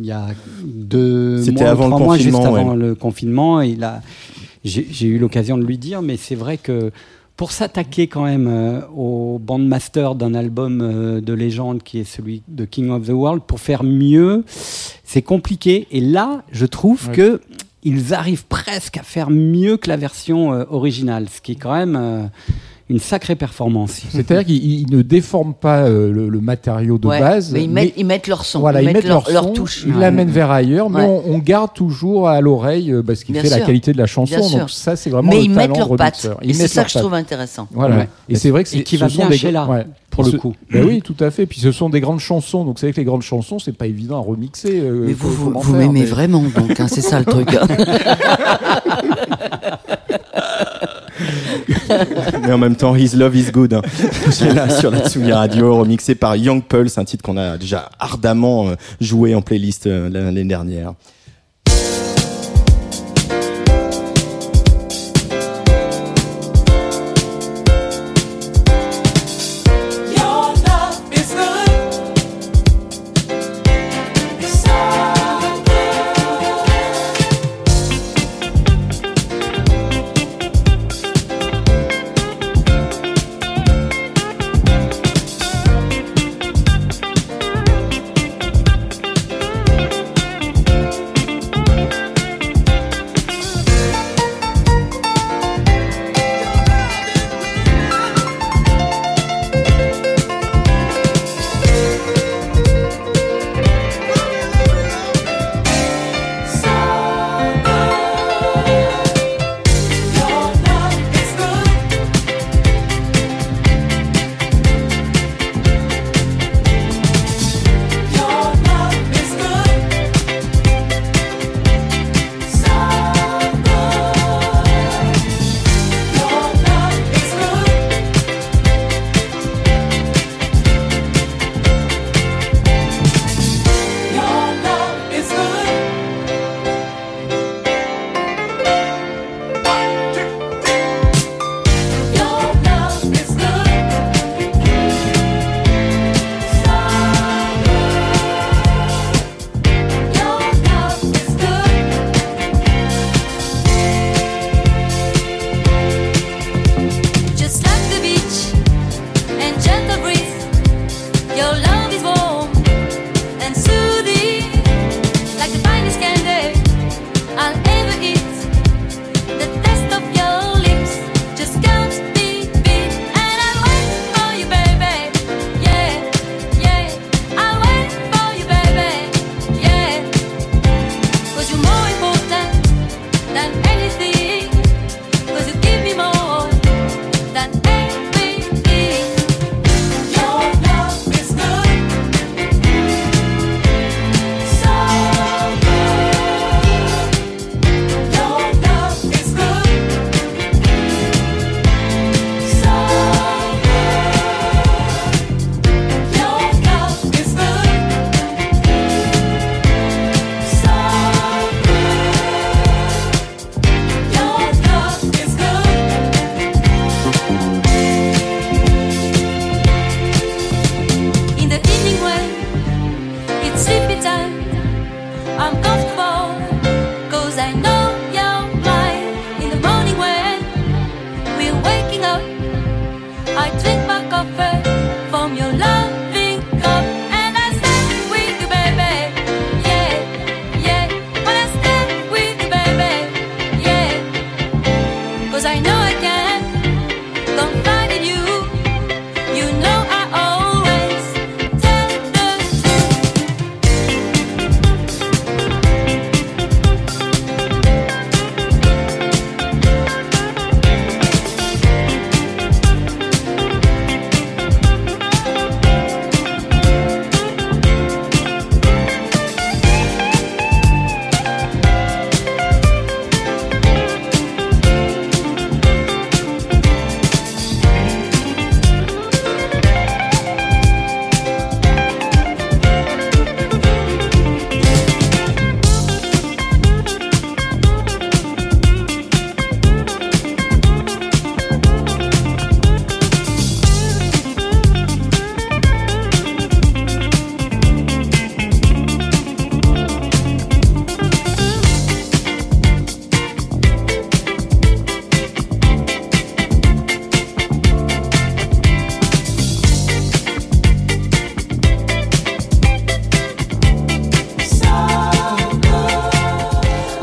il y a deux C'était avant le trois mois, juste confinement, avant ouais. le confinement. Et il a- j'ai eu l'occasion de lui dire, mais c'est vrai que pour s'attaquer quand même euh, au bandmaster d'un album euh, de légende qui est celui de King of the World, pour faire mieux, c'est compliqué. Et là, je trouve Ouais. que ils arrivent presque à faire mieux que la version euh, originale, ce qui est quand même une sacrée performance. C'est-à-dire qu'ils ils ne déforment pas euh, le, le matériau de Ouais, base. mais ils mettent, ils mettent leur son, Voilà, ils, mettent leur, leur son, touche. ils Ouais. l'amènent vers ailleurs, mais Ouais. on, on garde toujours à l'oreille euh, bah, ce qui Bien fait la qualité de la chanson. Bien sûr. Donc ça, c'est vraiment Mais le ils talent mettent leurs pattes. Et c'est ça que je trouve intéressant. Voilà. Ouais. Et c'est vrai que Et c'est qui ce va sont bien des chez là, ouais. pour le coup. Ben oui, tout à fait. Puis ce sont des grandes chansons. Donc c'est vrai que les grandes chansons, c'est pas évident à remixer. euh, Mais vous, vous, vous m'aimez mais- vraiment, donc, hein, c'est ça le truc. Mais en même temps, His Love Is Good. hein. J'ai là sur la Tsugi Radio, remixé par Young Pulse, un titre qu'on a déjà ardemment euh, joué en playlist euh, l'année dernière.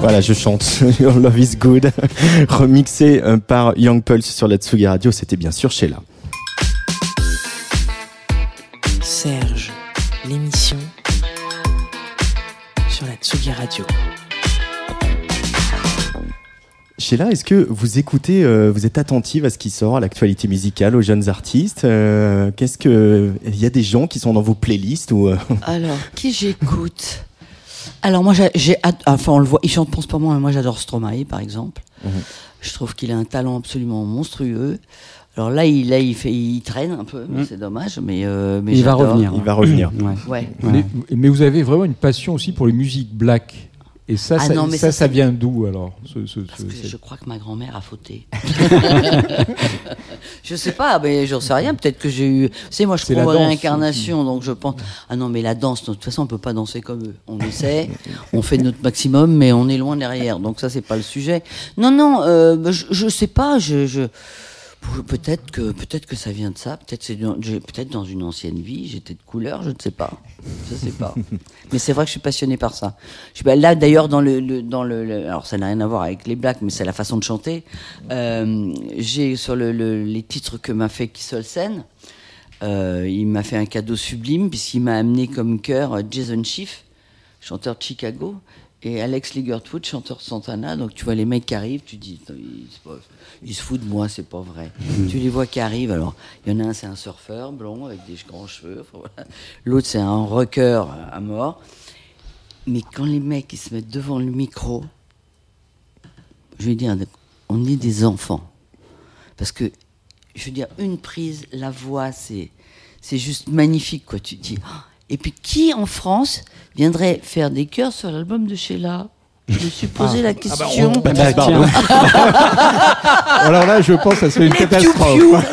Voilà, je chante Your Love is Good, remixé euh, par Young Pulse sur la Tsugi Radio. C'était bien sûr Sheila. Serge, l'émission sur la Tsugi Radio. Sheila, est-ce que vous écoutez, euh, vous êtes attentive à ce qui sort, à l'actualité musicale, aux jeunes artistes Euh, Qu'est-ce que il y a des gens qui sont dans vos playlists ou euh, Alors, qui j'écoute? Alors, moi, j'ai- Enfin, on le voit, il chante pense pas moi, mais moi, j'adore Stromae, par exemple. Mhm. Je trouve qu'il a un talent absolument monstrueux. Alors là, il, là, il, fait, il traîne un peu, mais Mhm. c'est dommage. Mais, euh, mais Il va revenir. il va revenir Ouais. Ouais. Ouais. Mais, mais vous avez vraiment une passion aussi pour les musiques black. Et ça, Ah ça, non, ça, ça, ça c'est- vient d'où alors ce- ce- Parce ce- que je crois que ma grand-mère a fauté. je sais pas, mais j'en sais rien. Peut-être que j'ai eu. Tu sais, moi, je C'est crois danse réincarnations, donc je pense. Ah non, mais la danse, de toute façon, on peut pas danser comme eux. On essaie, on fait notre maximum, mais on est loin derrière. Donc ça, c'est pas le sujet. Non, non, euh, je, je sais pas. Je, je- peut-être que peut-être que ça vient de ça. Peut-être c'est dans- j'ai- peut-être dans une ancienne vie, j'étais de couleur. Je ne sais pas. Je sais pas. mais c'est vrai que je suis passionné par ça. Je suis, là, d'ailleurs, dans le, le- dans le, le- alors ça n'a rien à voir avec les blacks, mais c'est la façon de chanter. Euh, j'ai sur le, le- les titres que m'a fait Kissolsen. Euh, il m'a fait un cadeau sublime puisqu'il m'a amené comme cœur euh, Jason Schiff, chanteur de Chicago, et Alex Ligertwood, chanteur de Santana. Donc tu vois les mecs qui arrivent, tu dis, Ils se foutent de moi, c'est pas vrai. tu les vois qui arrivent. Alors il y en a un, c'est un surfeur blond avec des grands cheveux. L'autre, c'est un rocker à mort. Mais quand les mecs ils se mettent devant le micro, je veux dire, on est des enfants. Parce que, je veux dire, une prise, la voix, c'est, c'est juste magnifique, quoi. Tu dis, Ah et puis qui en France viendrait faire des chœurs sur l'album de Sheila? Je me suis posé la question. on- Bah, tiens. Alors là, je pense que ça serait une Les catastrophe.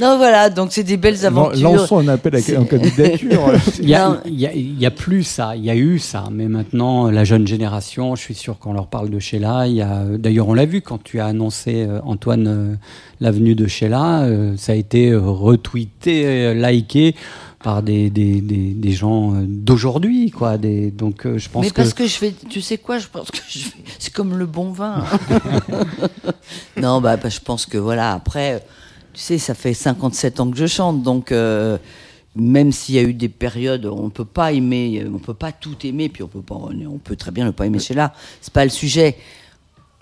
non, voilà, donc c'est des belles aventures. Lançons un appel à, en candidature. Il y, a, Non. il, y a, il y a plus ça, il y a eu ça, mais maintenant la jeune génération, je suis sûr qu'on leur parle de Sheila. Il y a, d'ailleurs, on l'a vu quand tu as annoncé euh, Antoine euh, l'avenue de Sheila, euh, ça a été retweeté, euh, liké par des, des, des, des gens euh, d'aujourd'hui, quoi. Des, donc, euh, je pense Mais que parce que je fais, tu sais quoi, je pense que je fais, c'est comme le bon vin. non, bah, bah, je pense que voilà, après, tu sais, ça fait 57 ans que je chante, donc euh, même s'il y a eu des périodes, on peut pas aimer, on peut pas tout aimer, puis on peut pas, on peut très bien ne pas aimer Sheila, c'est pas le sujet.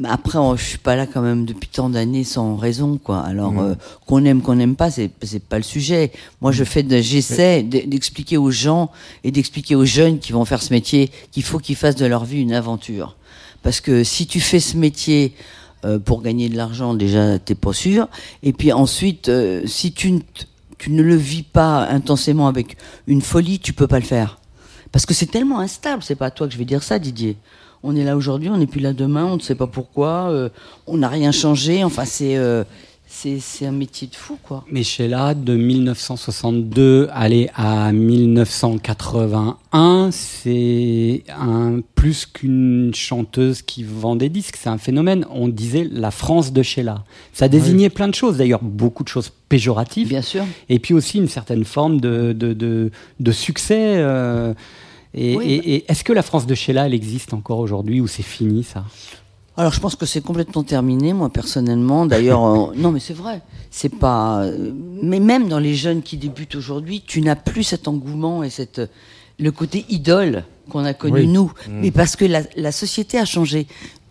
Après, on- je suis pas là quand même depuis tant d'années sans raison, quoi. Alors euh, qu'on aime, qu'on n'aime pas, c'est c'est pas le sujet. Moi, je fais, de- j'essaie d'expliquer aux gens et d'expliquer aux jeunes qui vont faire ce métier qu'il faut qu'ils fassent de leur vie une aventure. Parce que si tu fais ce métier euh, pour gagner de l'argent, déjà, t'es pas sûr. Et puis ensuite, euh, si tu ne, tu ne le vis pas intensément avec une folie, tu peux pas le faire. Parce que c'est tellement instable. C'est pas à toi que je vais dire ça, Didier. On est là aujourd'hui, on n'est plus là demain, on ne sait pas pourquoi, euh, on n'a rien changé. Enfin, c'est euh, c'est c'est un métier de fou, quoi. Mais Sheila, de 1962 aller à 1981, c'est un plus qu'une chanteuse qui vend des disques, c'est un phénomène. On disait la France de Sheila. Ça désignait plein de choses, d'ailleurs beaucoup de choses péjoratives. Bien sûr. Et puis aussi une certaine forme de, de, de, de succès. euh, et Oui, et- et est-ce que la France de Sheila, elle existe encore aujourd'hui ou c'est fini ça? Alors je pense que c'est complètement terminé, moi personnellement. D'ailleurs, euh, non mais c'est vrai. C'est pas. euh, Mais même dans les jeunes qui débutent aujourd'hui, tu n'as plus cet engouement et cette le côté idole qu'on a connu Oui. nous. Mais parce que la, la société a changé.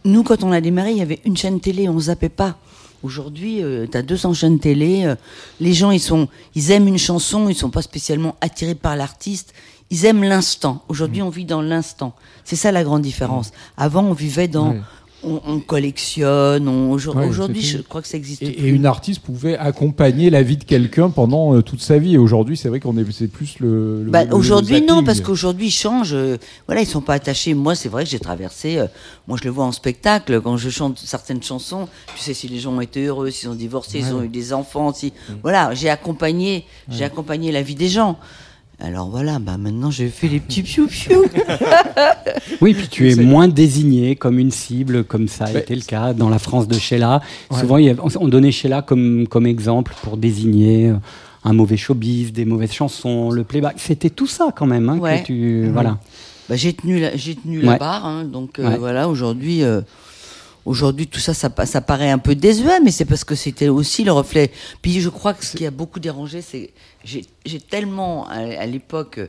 Nous, quand on a démarré, il y avait une chaîne télé, on zappait pas. Aujourd'hui, tu as 200 chaînes télé. euh, les gens, ils sont, ils aiment une chanson, ils sont pas spécialement attirés par l'artiste. Ils aiment l'instant. Aujourd'hui, on vit dans l'instant. C'est ça la grande différence. Avant, on vivait dans, on, on collectionne. on- Ouais, Aujourd'hui, je crois que ça existe Et, plus. et une artiste pouvait accompagner la vie de quelqu'un pendant euh, toute sa vie. Et aujourd'hui, c'est vrai qu'on est, c'est plus le. le- Bah, le aujourd'hui non parce qu'aujourd'hui ils changent euh, voilà ils sont pas attachés moi c'est vrai que j'ai traversé euh, moi je le vois en spectacle quand je chante certaines chansons tu sais si les gens ont été heureux s'ils ont divorcé s'ils ont eu des enfants si voilà j'ai accompagné j'ai accompagné la vie des gens alors voilà bah maintenant je fais les petits piou piou Oui, puis tu es moins désigné comme une cible, comme ça a Ouais. été le cas dans la France de Sheila. Ouais. Souvent, il y avait- on on donnait Sheila comme, comme exemple pour désigner euh, un mauvais showbiz, des mauvaises chansons, le playback. C'était tout ça quand même. Hein, Ouais. que tu, voilà. Bah, j'ai tenu la, j'ai tenu la barre, hein, donc euh, Ouais. voilà. Aujourd'hui, euh, aujourd'hui tout ça, ça, pa- ça paraît un peu désuet, mais c'est parce que c'était aussi le reflet. Puis je crois que ce qui a beaucoup dérangé, c'est j'ai, j'ai tellement à, à l'époque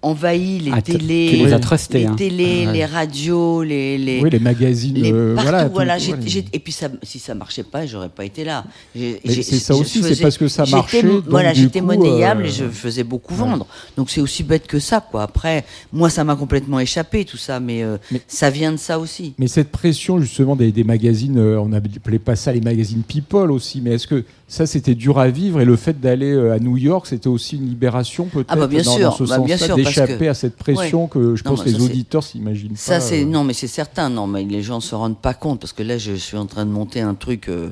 envahi les Ah, télés, les les hein. télés, Ouais. les radios, les, les, Oui, les magazines. les- euh, partout, voilà. voilà. tout- j'ai- ouais. j'ai- et puis ça, si ça marchait pas, j'aurais pas été là. C'est ça aussi, c'est parce que ça marchait, donc Voilà, j'étais monnayable euh, et je faisais beaucoup vendre. Donc c'est aussi bête que ça, quoi. Après, moi, ça m'a complètement échappé tout ça, mais, euh, Mais- ça vient de ça aussi. Mais cette pression justement des, des magazines, euh, on n'appelait pas ça les magazines People aussi, mais est-ce que ça c'était dur à vivre et le fait d'aller euh, à New York c'était aussi une libération peut-être Ah bah bien dans, sûr, dans ce bah sens-là d'échapper que- à cette pression Ouais. que je Non, pense les auditeurs s'imaginent pas. Ça, c'est euh. non, mais c'est certain. Non, mais les gens se rendent pas compte parce que là, je suis en train de monter un truc euh,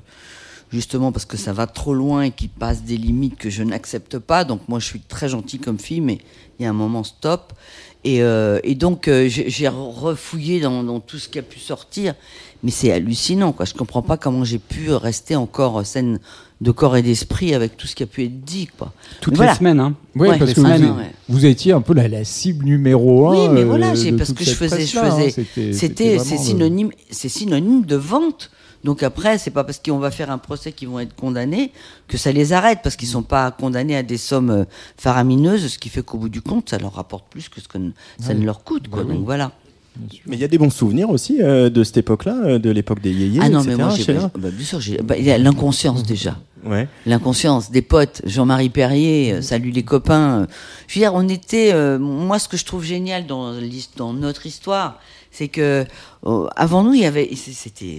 justement parce que ça va trop loin et qui passe des limites que je n'accepte pas. Donc moi, je suis très gentil comme fille, mais il y a un moment stop. Et, euh, et donc euh, j'ai j'ai refouillé dans, dans tout ce qui a pu sortir, mais c'est hallucinant. Quoi. Je comprends pas comment j'ai pu rester encore saine de corps et d'esprit avec tout ce qui a pu être dit. Quoi. Toutes Mais voilà. les semaines. Hein. Oui, Ouais, parce les que vous, ouais. étiez un peu la, la cible numéro un. Oui, mais euh, voilà, parce que je faisais, hein. faisais, C'était- c'est le- synonyme, c'est synonyme de vente. Donc après, c'est pas parce qu'on va faire un procès qu'ils vont être condamnés que ça les arrête, parce qu'ils sont pas condamnés à des sommes euh, faramineuses, ce qui fait qu'au bout du compte, ça leur rapporte plus que ce que ça ne leur coûte, quoi. Bah oui. Donc voilà. Mais il y a des bons souvenirs aussi euh, de cette époque-là, euh, de l'époque des yéyés, ah non, etc. mais moi, j'ai, Sheila bah, bien sûr, j'ai, bah, il y a l'inconscience déjà. Ouais. L'inconscience des potes, Jean-Marie Perrier, euh, salut les copains. Je veux dire, on était. euh, moi, ce que je trouve génial dans notre histoire, c'est que euh, avant nous, il y avait. C'était.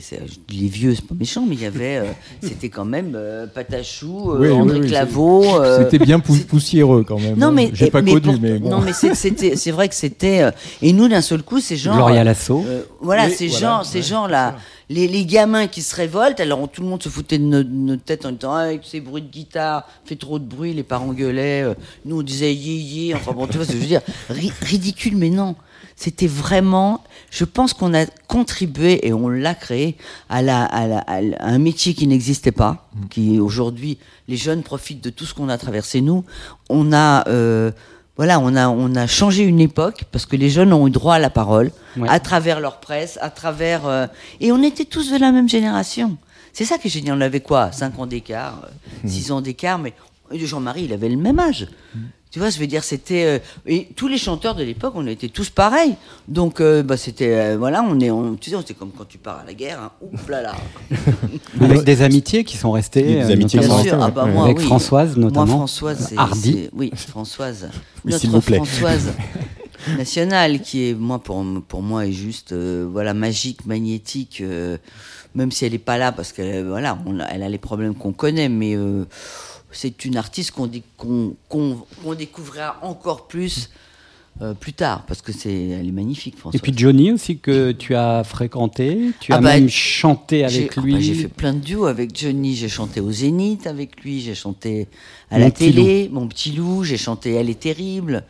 Les vieux, c'est pas méchant, mais il y avait. euh, c'était quand même euh, Patachou, euh, Oui, André oui, Claveau. euh, C'était bien pou- poussiéreux quand même. non hein. mais j'ai pas mais connu, pour- mais bon. non mais c'est- c'était c'est vrai que c'était euh, et nous d'un seul coup ces gens Gloria Lasso. euh, voilà, Oui, ces voilà, gens, ces gens là, les, les gamins qui se révoltent, alors tout le monde se foutait de notre, notre tête en disant ah, avec ces bruits de guitare, fait trop de bruit, les parents gueulaient, nous on disait yé yé, enfin bon, tu vois ce que je veux dire, Ri- ridicule mais non. C'était vraiment, je pense qu'on a contribué et on l'a créé à, la, à, la- à la- à un métier qui n'existait pas, qui aujourd'hui, les jeunes profitent de tout ce qu'on a traversé nous. On a, euh, voilà, on a, on a changé une époque parce que les jeunes ont eu droit à la parole Ouais. à travers leur presse, à travers. euh, et on était tous de la même génération. C'est ça que j'ai dit. On avait quoi 5 ans d'écart, 6 ans d'écart, mais Jean-Marie, il avait le même âge. Tu vois, je veux dire, c'était. euh, et tous les chanteurs de l'époque, on était tous pareils. Donc, euh, bah, c'était. euh, voilà, on est. On, tu sais, c'est comme quand tu pars à la guerre. Hein. Oups là là. Avec des amitiés qui sont restées. Des euh, amitiés qui notamment sont Bien sûr. Ah, bah, moi, avec oui. Françoise notamment. Moi, Françoise, c'est. Hardy. c'est- Oui, Françoise. Oui, Notre s'il vous plaît. Françoise nationale, qui est, moi, pour, pour moi, est juste, euh, voilà, magique, magnétique, euh, même si elle n'est pas là, parce qu'elle voilà, on elle a les problèmes qu'on connaît, mais euh, c'est une artiste qu'on dé- qu'on qu'on- qu'on découvrira encore plus euh, plus tard, parce que c'est, elle est magnifique, Françoise. Et puis Johnny aussi que tu as fréquenté, tu Ah as bah, même chanté avec ah lui. bah, j'ai fait plein de duos avec Johnny. J'ai chanté au Zénith avec lui. J'ai chanté à Mon la télé, Mon petit loup. J'ai chanté Elle est terrible.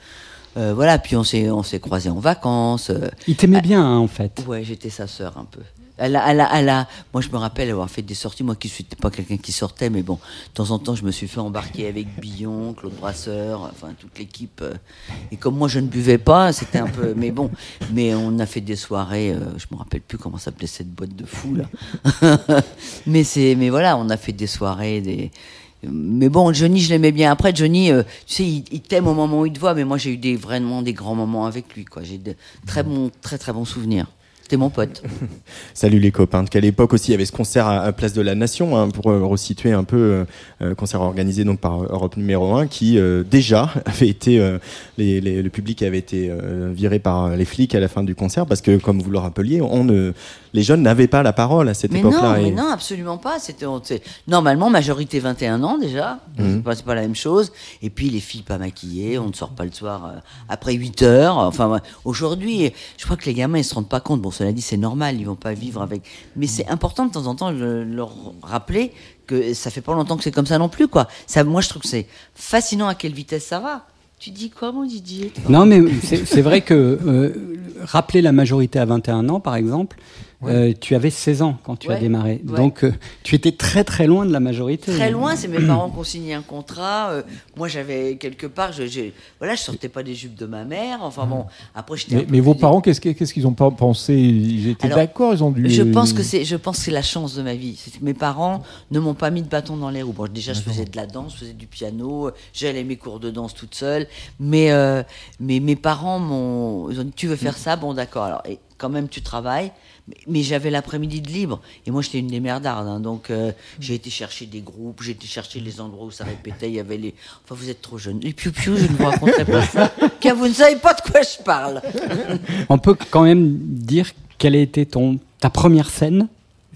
Euh, voilà. Puis on s'est on s'est croisés en vacances. euh, Il t'aimait bien hein, en fait. Ouais, j'étais sa sœur un peu. Elle a, elle moi, je me rappelle avoir fait des sorties. Moi, qui suis pas quelqu'un qui sortait, mais bon, de temps en temps, je me suis fait embarquer avec Billon, Claude Brasseur, enfin toute l'équipe. euh, Et comme moi, je ne buvais pas, c'était un peu. Mais bon, mais on a fait des soirées. euh, je me rappelle plus comment s'appelait cette boîte de fous là. mais c'est, mais voilà, on a fait des soirées, des. Mais bon, Johnny, je l'aimais bien. Après, Johnny, euh, tu sais, il, il t'aime au moment où il te voit, mais moi, j'ai eu des, vraiment des grands moments avec lui. Quoi. J'ai de très bons, très très bons souvenirs. C'était mon pote. Salut les copains. Qu'à l'époque aussi, il y avait ce concert à, à Place de la Nation, hein, pour euh, resituer un peu, euh, euh, concert organisé donc par euh, Europe numéro 1, qui euh, déjà avait été, euh, les, les- le public avait été viré par les flics à la fin du concert, parce que comme vous le rappeliez, on ne, les jeunes n'avaient pas la parole à cette Mais époque-là. non, et- non, absolument pas. C'était normalement majorité 21 ans déjà. Mhm. C'est pas, la même chose. Et puis les filles pas maquillées, on ne sort pas le soir après 8 heures. Enfin aujourd'hui, je crois que les gamins ils se rendent pas compte. Bon, cela dit, c'est normal, ils vont pas vivre avec. Mais c'est important de temps en temps de leur rappeler que ça fait pas longtemps que c'est comme ça non plus quoi. Ça, moi je trouve que c'est fascinant à quelle vitesse ça va. Tu dis quoi, mon Didier Non, mais c'est c'est vrai que euh, rappeler la majorité à 21 ans, par exemple, euh, tu avais 16 ans quand tu as démarré. ouais. Donc, euh, tu étais très très loin de la majorité. Très loin, c'est mes parents qui ont signé un contrat. euh, moi, j'avais quelque part, je, je, voilà, je sortais pas des jupes de ma mère. Enfin bon, après j'étais. Mais, mais vos parents, qu'est-ce que- qu'est-ce qu'ils ont pas pensé? Ils étaient d'accord Ils ont dû. Je pense que c'est, je pense que c'est la chance de ma vie. Que mes parents ne m'ont pas mis de bâton dans les roues. Bon, déjà, je faisais de la danse, je faisais du piano, j'allais mes cours de danse toute seule. Mais, euh, mais mes parents m'ont, ils ont dit, tu veux faire ça, bon, d'accord. Alors, et quand même, tu travailles. Mais, j'avais l'après-midi de libre. Et moi, j'étais une des merdardes. hein. donc, euh, j'ai été chercher des groupes, j'ai été chercher les endroits où ça répétait. Il y avait les. Enfin, vous êtes trop jeunes. Les piou-piou, je ne vous raconterai pas ça. Car vous ne savez pas de quoi je parle. On peut quand même dire quelle a été ton, ta première scène?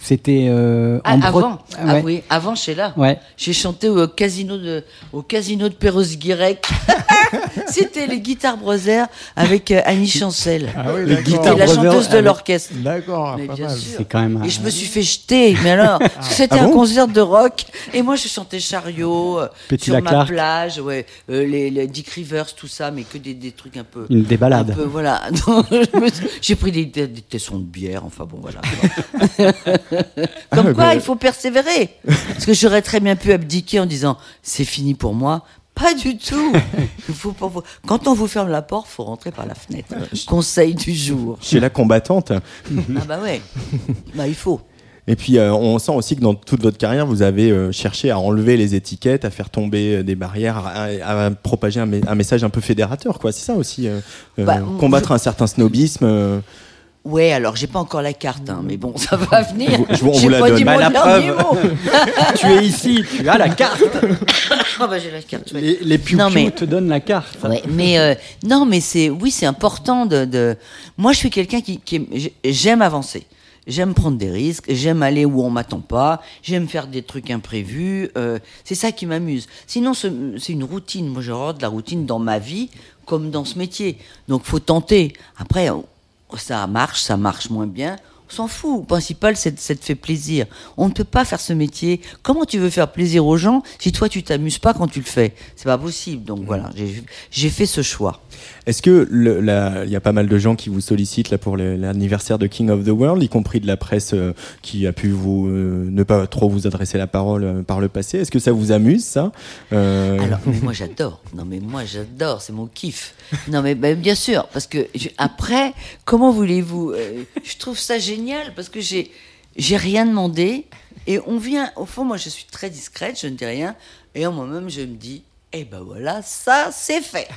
C'était euh, Ah, avant, ah oui, avant Sheila. Ouais. J'ai chanté au casino de, au casino de Perros-Guirec. C'était les Guitares Brothers avec euh, Annie Chancel. Ah oui, Les Guitar la chanteuse de l'orchestre. D'accord. C'est quand même. Et je me suis fait jeter, mais alors, que c'était Ah un bon concert de rock, et moi je chantais chariot euh, Petit sur ma plage, ouais, euh, les, les Dick Rivers, tout ça, mais que des, des trucs un peu. Une des balades. un peu, voilà. J'ai pris des, des, des tessons de bière, enfin bon, voilà. Comme Ah, quoi, il faut persévérer. Parce que j'aurais très bien pu abdiquer en disant c'est fini pour moi. Pas du tout. Il faut pas- Quand on vous ferme la porte, faut rentrer par la fenêtre. Conseil du jour. Chez la combattante. Ah bah ouais. Bah il faut. Et puis, euh, on sent aussi que dans toute votre carrière, vous avez euh, cherché à enlever les étiquettes, à faire tomber euh, des barrières, à, à- à propager un, me- un message un peu fédérateur, quoi. C'est ça aussi, euh, euh, Bah, combattre un certain snobisme. Ouais, alors j'ai pas encore la carte, hein, mais bon, ça va venir. je vous- vous la donne. Bah, la preuve. tu es ici, tu as la carte. Ah bah j'ai la carte. ouais. Les, les piou mais- te donnent la carte. Ouais, mais euh, non, mais c'est oui, c'est important de, de. Moi, je suis quelqu'un qui, qui aime- j'ai- j'aime avancer. J'aime prendre des risques, j'aime aller où on m'attend pas, j'aime faire des trucs imprévus. euh, c'est ça qui m'amuse. Sinon, ce- c'est une routine. Moi, j'ai horreur de la routine dans ma vie comme dans ce métier. Donc, faut tenter. Après, ça marche, ça marche moins bien. On s'en fout. Le principal, c'est de faire plaisir. On ne peut pas faire ce métier. Comment tu veux faire plaisir aux gens si toi, tu t'amuses pas quand tu le fais? C'est pas possible. Donc voilà, j'ai- j'ai fait ce choix. Est-ce que il y a pas mal de gens qui vous sollicitent là pour l'anniversaire de King of the World, y compris de la presse euh, qui a pu euh, ne pas trop vous adresser la parole euh, par le passé? Est-ce que ça vous amuse ça? Alors, mais moi j'adore. Non, mais moi j'adore, c'est mon kiff. Non, mais ben, bien sûr, parce que après, comment voulez-vous Je trouve ça génial parce que j'ai rien demandé et on vient. Au fond, moi je suis très discrète, je ne dis rien, et en moi-même je me dis. Eh ben voilà, ça c'est fait.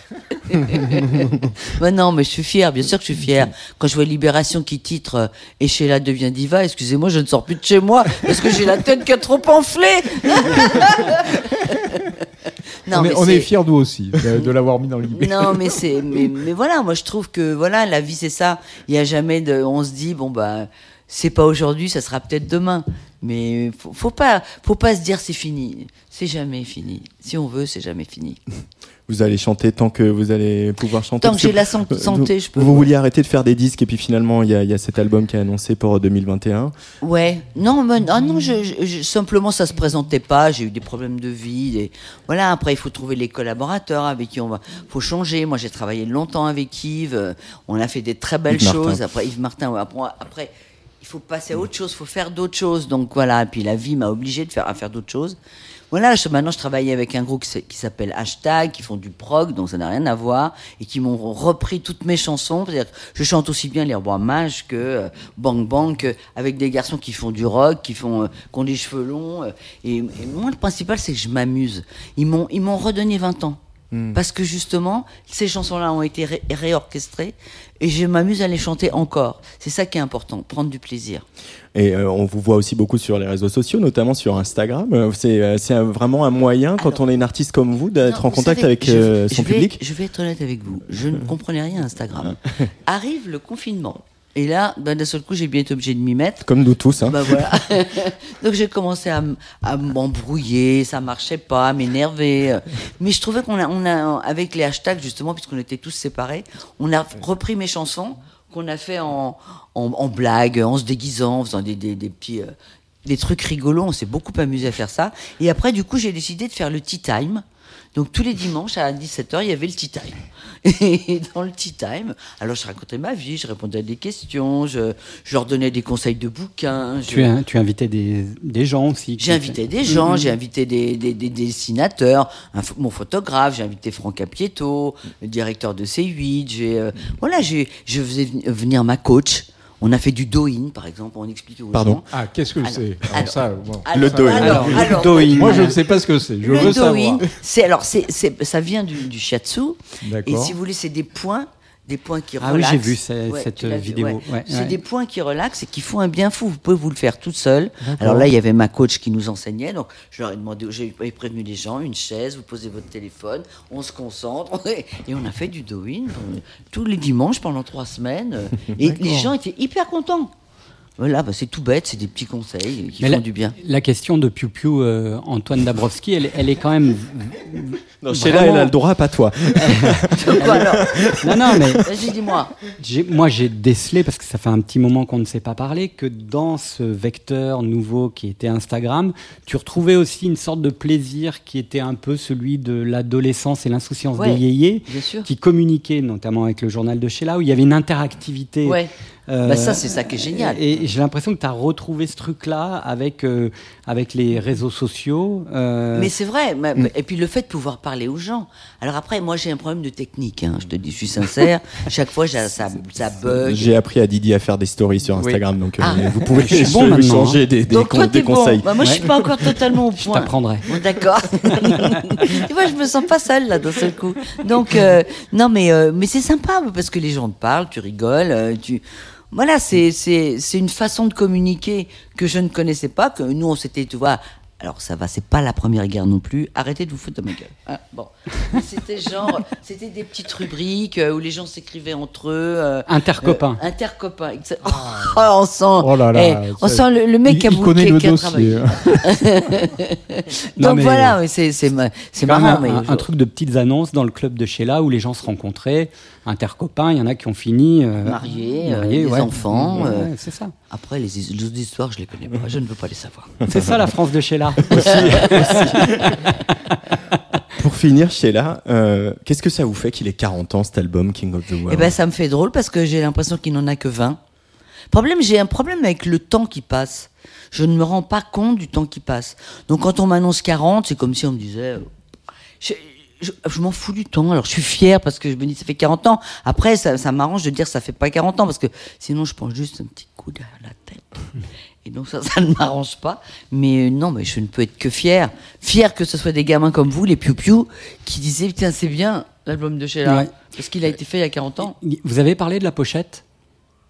ben non, mais je suis fière, bien sûr que je suis fière. Quand je vois Libération qui titre euh, Et Sheila devient diva, excusez-moi, je ne sors plus de chez moi parce que j'ai la tête qui a trop enflé. non, on est, mais on est fiers nous aussi de, de l'avoir mis dans le libé. non, mais c'est, mais, mais voilà, moi je trouve que voilà, la vie c'est ça. Il y a jamais de, on se dit bon bah, c'est pas aujourd'hui, ça sera peut-être demain. Mais faut, faut pas, faut pas se dire c'est fini. C'est jamais fini. Si on veut, c'est jamais fini. Vous allez chanter tant que vous allez pouvoir chanter. Tant que j'ai la euh, santé, je peux. Vous vouliez arrêter de faire des disques et puis finalement il y, a- il y a cet album qui est annoncé pour 2021. Ouais, non, mais, ah non, je, je- je- simplement ça se présentait pas. J'ai eu des problèmes de vie. Et voilà, après il faut trouver les collaborateurs avec qui on va. Faut changer. Moi j'ai travaillé longtemps avec Yves. On a fait des très belles Yves Martin. choses. Après Yves Martin. après, il faut passer à autre chose. Faut faire d'autres choses. Donc voilà. Et puis la vie m'a obligé de faire à faire d'autres choses. Voilà, je- maintenant je travaille avec un groupe qui s'appelle Hashtag, qui font du prog, donc ça n'a rien à voir, et qui m'ont repris toutes mes chansons. C'est-à-dire je chante aussi bien les rois mages que euh, Bang Bang, avec des garçons qui font du rock, qui font, euh, ont des cheveux longs. euh, et, et moi, le principal, c'est que je m'amuse. Ils m'ont redonné 20 ans. Parce que justement, ces chansons-là ont été ré- réorchestrées et je m'amuse à les chanter encore. C'est ça qui est important, prendre du plaisir. Et euh, on vous voit aussi beaucoup sur les réseaux sociaux, notamment sur Instagram. Euh, C'est euh, vraiment un moyen, quand Alors- on est une artiste comme vous, d'être en contact savez, avec euh, je son public. Je vais être honnête avec vous. Je ne comprenais rien à Instagram. Arrive le confinement. Et là, ben, d'un seul coup, j'ai bien été obligé de m'y mettre. Comme nous tous. Hein. Bah voilà. Donc j'ai commencé à, à m'embrouiller, ça marchait pas, à m'énerver. Mais je trouvais qu'on a, on a, avec les hashtags justement, puisqu'on était tous séparés, on a repris mes chansons qu'on a fait en, en, en blague, en se déguisant, en faisant des, des, des petits, euh, des trucs rigolos. On s'est beaucoup amusé à faire ça. Et après, du coup, j'ai décidé de faire le tea time. Donc tous les dimanches à 17h, il y avait le tea time. Et dans le tea time, alors je racontais ma vie, je répondais à des questions, je, je leur donnais des conseils de bouquins. je- Tu, as, tu invitais des, des gens aussi. j'ai invité des gens, Mhm. j'ai invité des, des- des dessinateurs, un mon photographe, j'ai invité Franck Apieto, le directeur de C8. J'ai, euh, voilà, j'ai, je faisais ven- venir ma coach. On a fait du do-in, par exemple, on expliquait aux Pardon gens. Ah, qu'est-ce que c'est bon. Le do-in. do-in. Moi, je ne sais pas ce que c'est. Je le veux do-in, savoir. c'est alors c'est, c'est- ça vient du, du shiatsu et si vous voulez c'est des points, des points qui Ah oui, relaxent. j'ai vu ce- cette vidéo. Ouais, c'est des points qui relaxent et qui font un bien fou. Vous pouvez vous le faire toute seule. Alors là, il y avait ma coach qui nous enseignait, donc je leur ai demandé, j'ai prévenu les gens, une chaise, vous posez votre téléphone, on se concentre et on a fait du do-in euh, tous les dimanches pendant trois semaines et les gens étaient hyper contents. Voilà, bah, c'est tout bête, c'est des petits conseils qui Mais font la, du bien. la question de Piu Piu, euh, Antoine Dabrowski, elle, elle est quand même. Non, Sheila, vraiment- elle a le droit, pas toi. Quoi, alors Non, non, mais Vas-y, dis-moi. moi j'ai décelé, parce que ça fait un petit moment qu'on ne s'est pas parlé, que dans ce vecteur nouveau qui était Instagram, tu retrouvais aussi une sorte de plaisir qui était un peu celui de l'adolescence et l'insouciance Ouais, des yéyés, qui communiquaient notamment avec le journal de Sheila, où il y avait une interactivité. Ouais. Euh, Bah, ça, c'est ça qui est génial. Et, et j'ai l'impression que tu as retrouvé ce truc-là avec, euh, avec les réseaux sociaux. euh, Mais c'est vrai. Et puis le fait de pouvoir parler aux gens. Alors après, moi j'ai un problème de technique. hein, je te dis, je suis sincère. Chaque fois, j'ai- ça, ça bug. J'ai appris à Didi à faire des stories sur Instagram, donc euh, Ah. vous pouvez Je je bon maintenant, changer hein. des, des, Donc con- toi, des t'es bon. conseils. Bah, moi, je suis pas encore totalement au je point. t'apprendrai. Bon, D'accord. tu vois, je me sens pas seule là d'un seul coup. Donc euh, non, mais euh, mais c'est sympa parce que les gens te parlent, tu rigoles, euh, tu voilà, c'est une façon de communiquer que je ne connaissais pas. Que nous, on s'était, tu vois. Alors ça va, c'est pas la première guerre non plus. Arrêtez de vous foutre de ma gueule. hein. bon, c'était genre, c'était des petites rubriques euh, où les gens s'écrivaient entre eux. euh, Intercopains. euh, intercopains. Oh, on sent, Oh là là, eh, on ça- sent le, le mec il, qui a il connaît qui- le qui a dossier. Non, Donc mais- voilà, oui, c'est c'est marrant. mais un, un truc de petites annonces dans le club de Sheila où les gens se rencontraient, intercopains, il y en a qui ont fini euh, Mariés, euh, mariés, des ouais. enfants, Ouais, euh, ouais, c'est ça. Après, les, autres histoires, je les connais pas. Je ne veux pas les savoir. C'est ça la France de Sheila. Pour finir, Sheila, euh, qu'est-ce que ça vous fait qu'il ait 40 ans cet album King of the World? Eh ben, ça me fait drôle parce que j'ai l'impression qu'il n'en a que 20. Problème, j'ai un problème avec le temps qui passe. Je ne me rends pas compte du temps qui passe. Donc, quand on m'annonce 40, c'est comme si on me disait. euh, je, je- m'en fous du temps. Alors, je suis fier parce que je me dis, ça fait 40 ans. Après, ça, ça m'arrange de dire, ça fait pas 40 ans parce que sinon, je prends juste un petit coup derrière la tête. Et donc, ça, ça ne m'arrange pas. Mais euh, non, mais je ne peux être que fier. Fier que ce soit des gamins comme vous, les piou-piou, qui disaient, tiens, c'est bien l'album de Sheila. Ouais. Parce qu'il a été fait il y a 40 ans. Vous avez parlé de la pochette?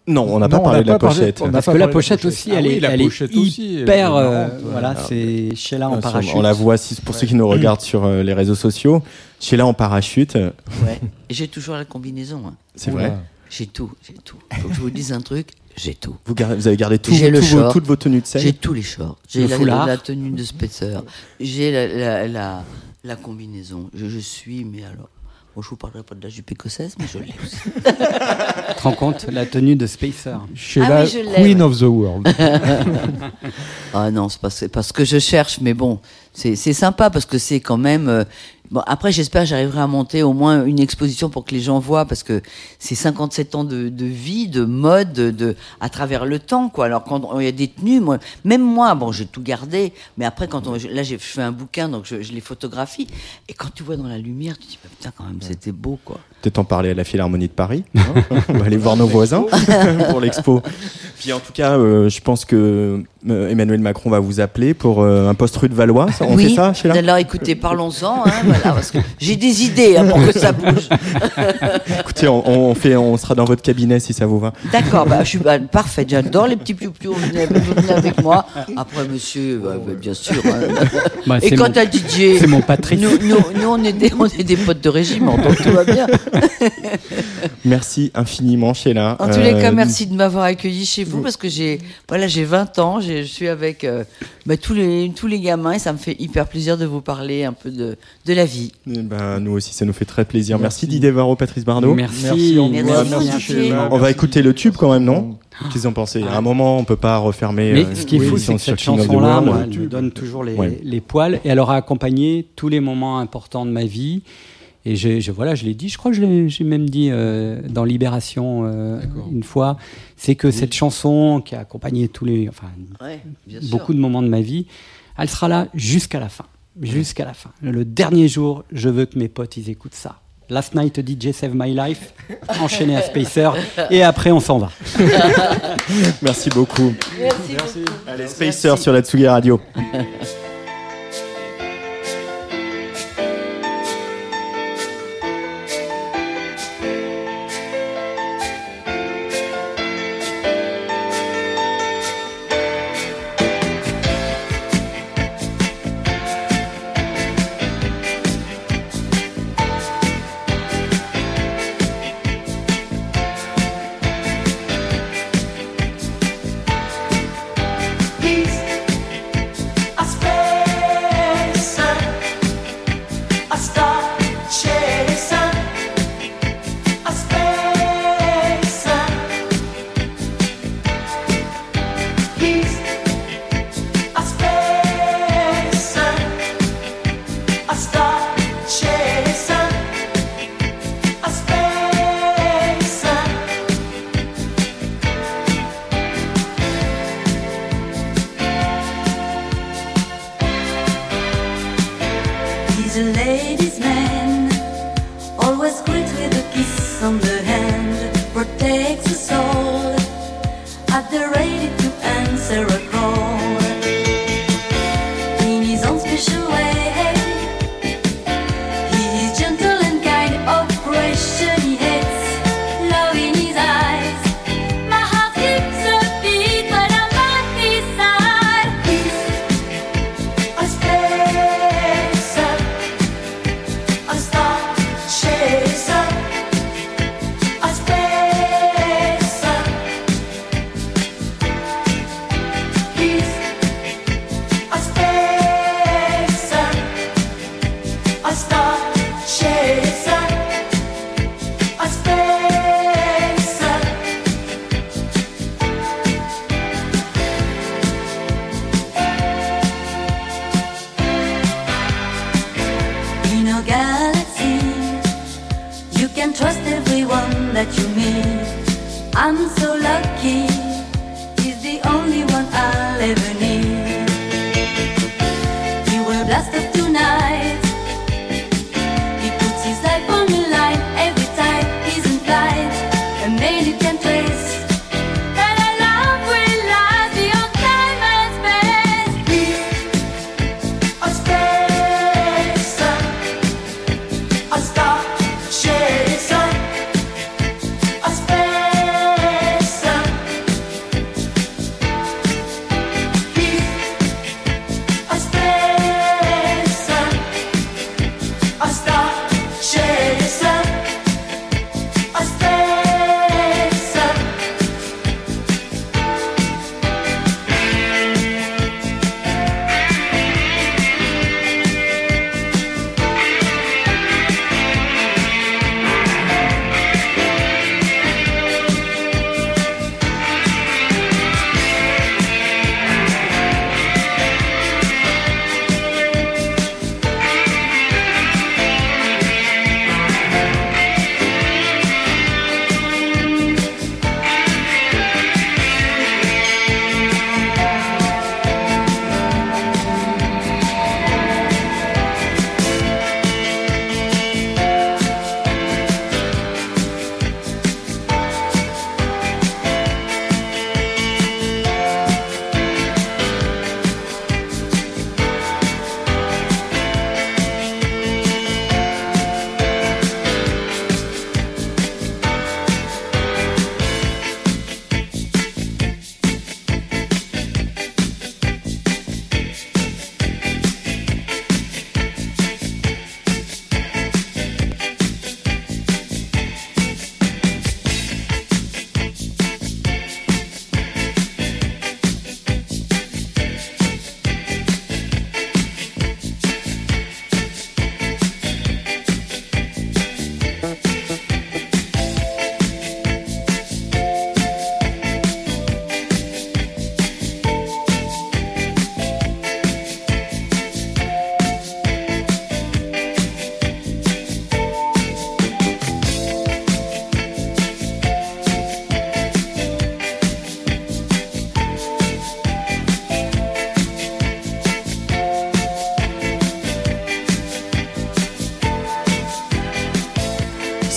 Non, on n'a pas parlé de la pochette. Parce que la pochette aussi, Ah elle est, elle hyper. euh, voilà, c'est Sheila en Ah, parachute. On la voit, si- pour ceux qui nous regardent sur euh, les réseaux sociaux. Sheila en parachute, Ouais. J'ai toujours la combinaison. hein. c'est vrai. J'ai tout, j'ai tout. Faut que je vous dise un truc. J'ai tout. Vous, avez gardé tout, J'ai le tout vos- short. toutes vos tenues de scène J'ai tous les shorts. J'ai Le la, la tenue de Spitzer. J'ai la, la, la, la combinaison. Je, je suis, mais alors. Bon, je vous parlerai pas de la jupe écossaise, mais je l'ai aussi. Tu te rends compte La tenue de Spacer. Oui, je l'ai, Queen ouais. of the World. Ah non, c'est pas, pas ce que je cherche, mais bon, c'est c'est sympa parce que c'est quand même. euh, bon, après, j'espère j'arriverai à monter au moins une exposition pour que les gens voient parce que c'est 57 ans de, de vie, de mode, de, de- à travers le temps, quoi. Alors quand il y a des tenues, moi, même moi, bon, j'ai tout gardé, mais après, quand on, là, j'ai fait un bouquin, donc je, je les photographie, et quand tu vois dans la lumière, tu te dis, bah, putain, quand même, c'était beau, quoi. Peut-être en parler à la Philharmonie de Paris. hein. On va aller voir nos voisins pour l'expo. Puis en tout cas, euh, je pense que euh, Emmanuel Macron va vous appeler pour euh, un poste rue de Valois. On oui. fait ça, Sheila? Alors, écoutez, parlons-en, hein, voilà, parce que j'ai des idées hein, pour que ça bouge. Écoutez, on, on fait, on sera dans votre cabinet si ça vous va. D'accord, bah, je suis bah, parfait. J'adore les petits piou-piou. Vous venez, vous venez avec moi. Après, monsieur, bah, bah, bien sûr. hein. Bah, Et c'est quand mon- t'as DJ, C'est mon Patrice. nous, nous, nous, on, est des, on est des potes de régiment, donc tout va bien. Merci infiniment, Sheila. En tous les cas, Euh, merci de m'avoir accueilli chez vous parce que j'ai voilà, j'ai 20 ans, je suis avec euh, bah, tous, les, tous les gamins et ça me fait hyper plaisir de vous parler un peu de, de la vie. eh ben, nous aussi, ça nous fait très plaisir. Merci, Didier Varro, Patrice Bardot. Merci. Merci, on Merci, merci, merci, va écouter le tube quand même, non Qu'est-ce que vous en pensez À un moment, on peut pas refermer. Mais euh, ce qui est fou, c'est que cette chanson-là, moi, elle me donne toujours les, Ouais. les poils et elle aura accompagné tous les moments importants de ma vie. Et je, je- voilà, je l'ai dit, je crois que j'ai même dit euh, dans Libération euh, une fois, c'est que cette chanson qui a accompagné tous les, enfin, Ouais, bien sûr. beaucoup de moments de ma vie, elle sera là jusqu'à la fin. Jusqu'à la fin. Le dernier jour, je veux que mes potes, ils écoutent ça. Last Night DJ Save My Life, enchaîné à Spacer, et après on s'en va. Merci beaucoup. Merci, beaucoup. Allez, Spacer sur la Tsugi Radio.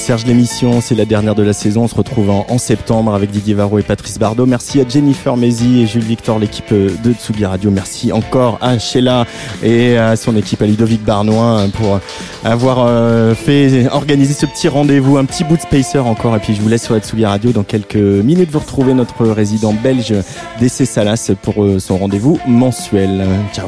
Serge l'émission, c'est la dernière de la saison. On se retrouve en, septembre avec Didier Varro et Patrice Bardot. Merci à Jennifer Mézi et Jules Victor, l'équipe de Tsugi Radio. Merci encore à Sheila et à son équipe, à Ludovic Barnois, pour avoir euh, fait organiser ce petit rendez-vous, un petit bout de spacer encore. Et puis je vous laisse sur la Tsugi Radio. Dans quelques minutes, vous retrouvez notre résident belge DC Salas pour euh, son rendez-vous mensuel. Ciao.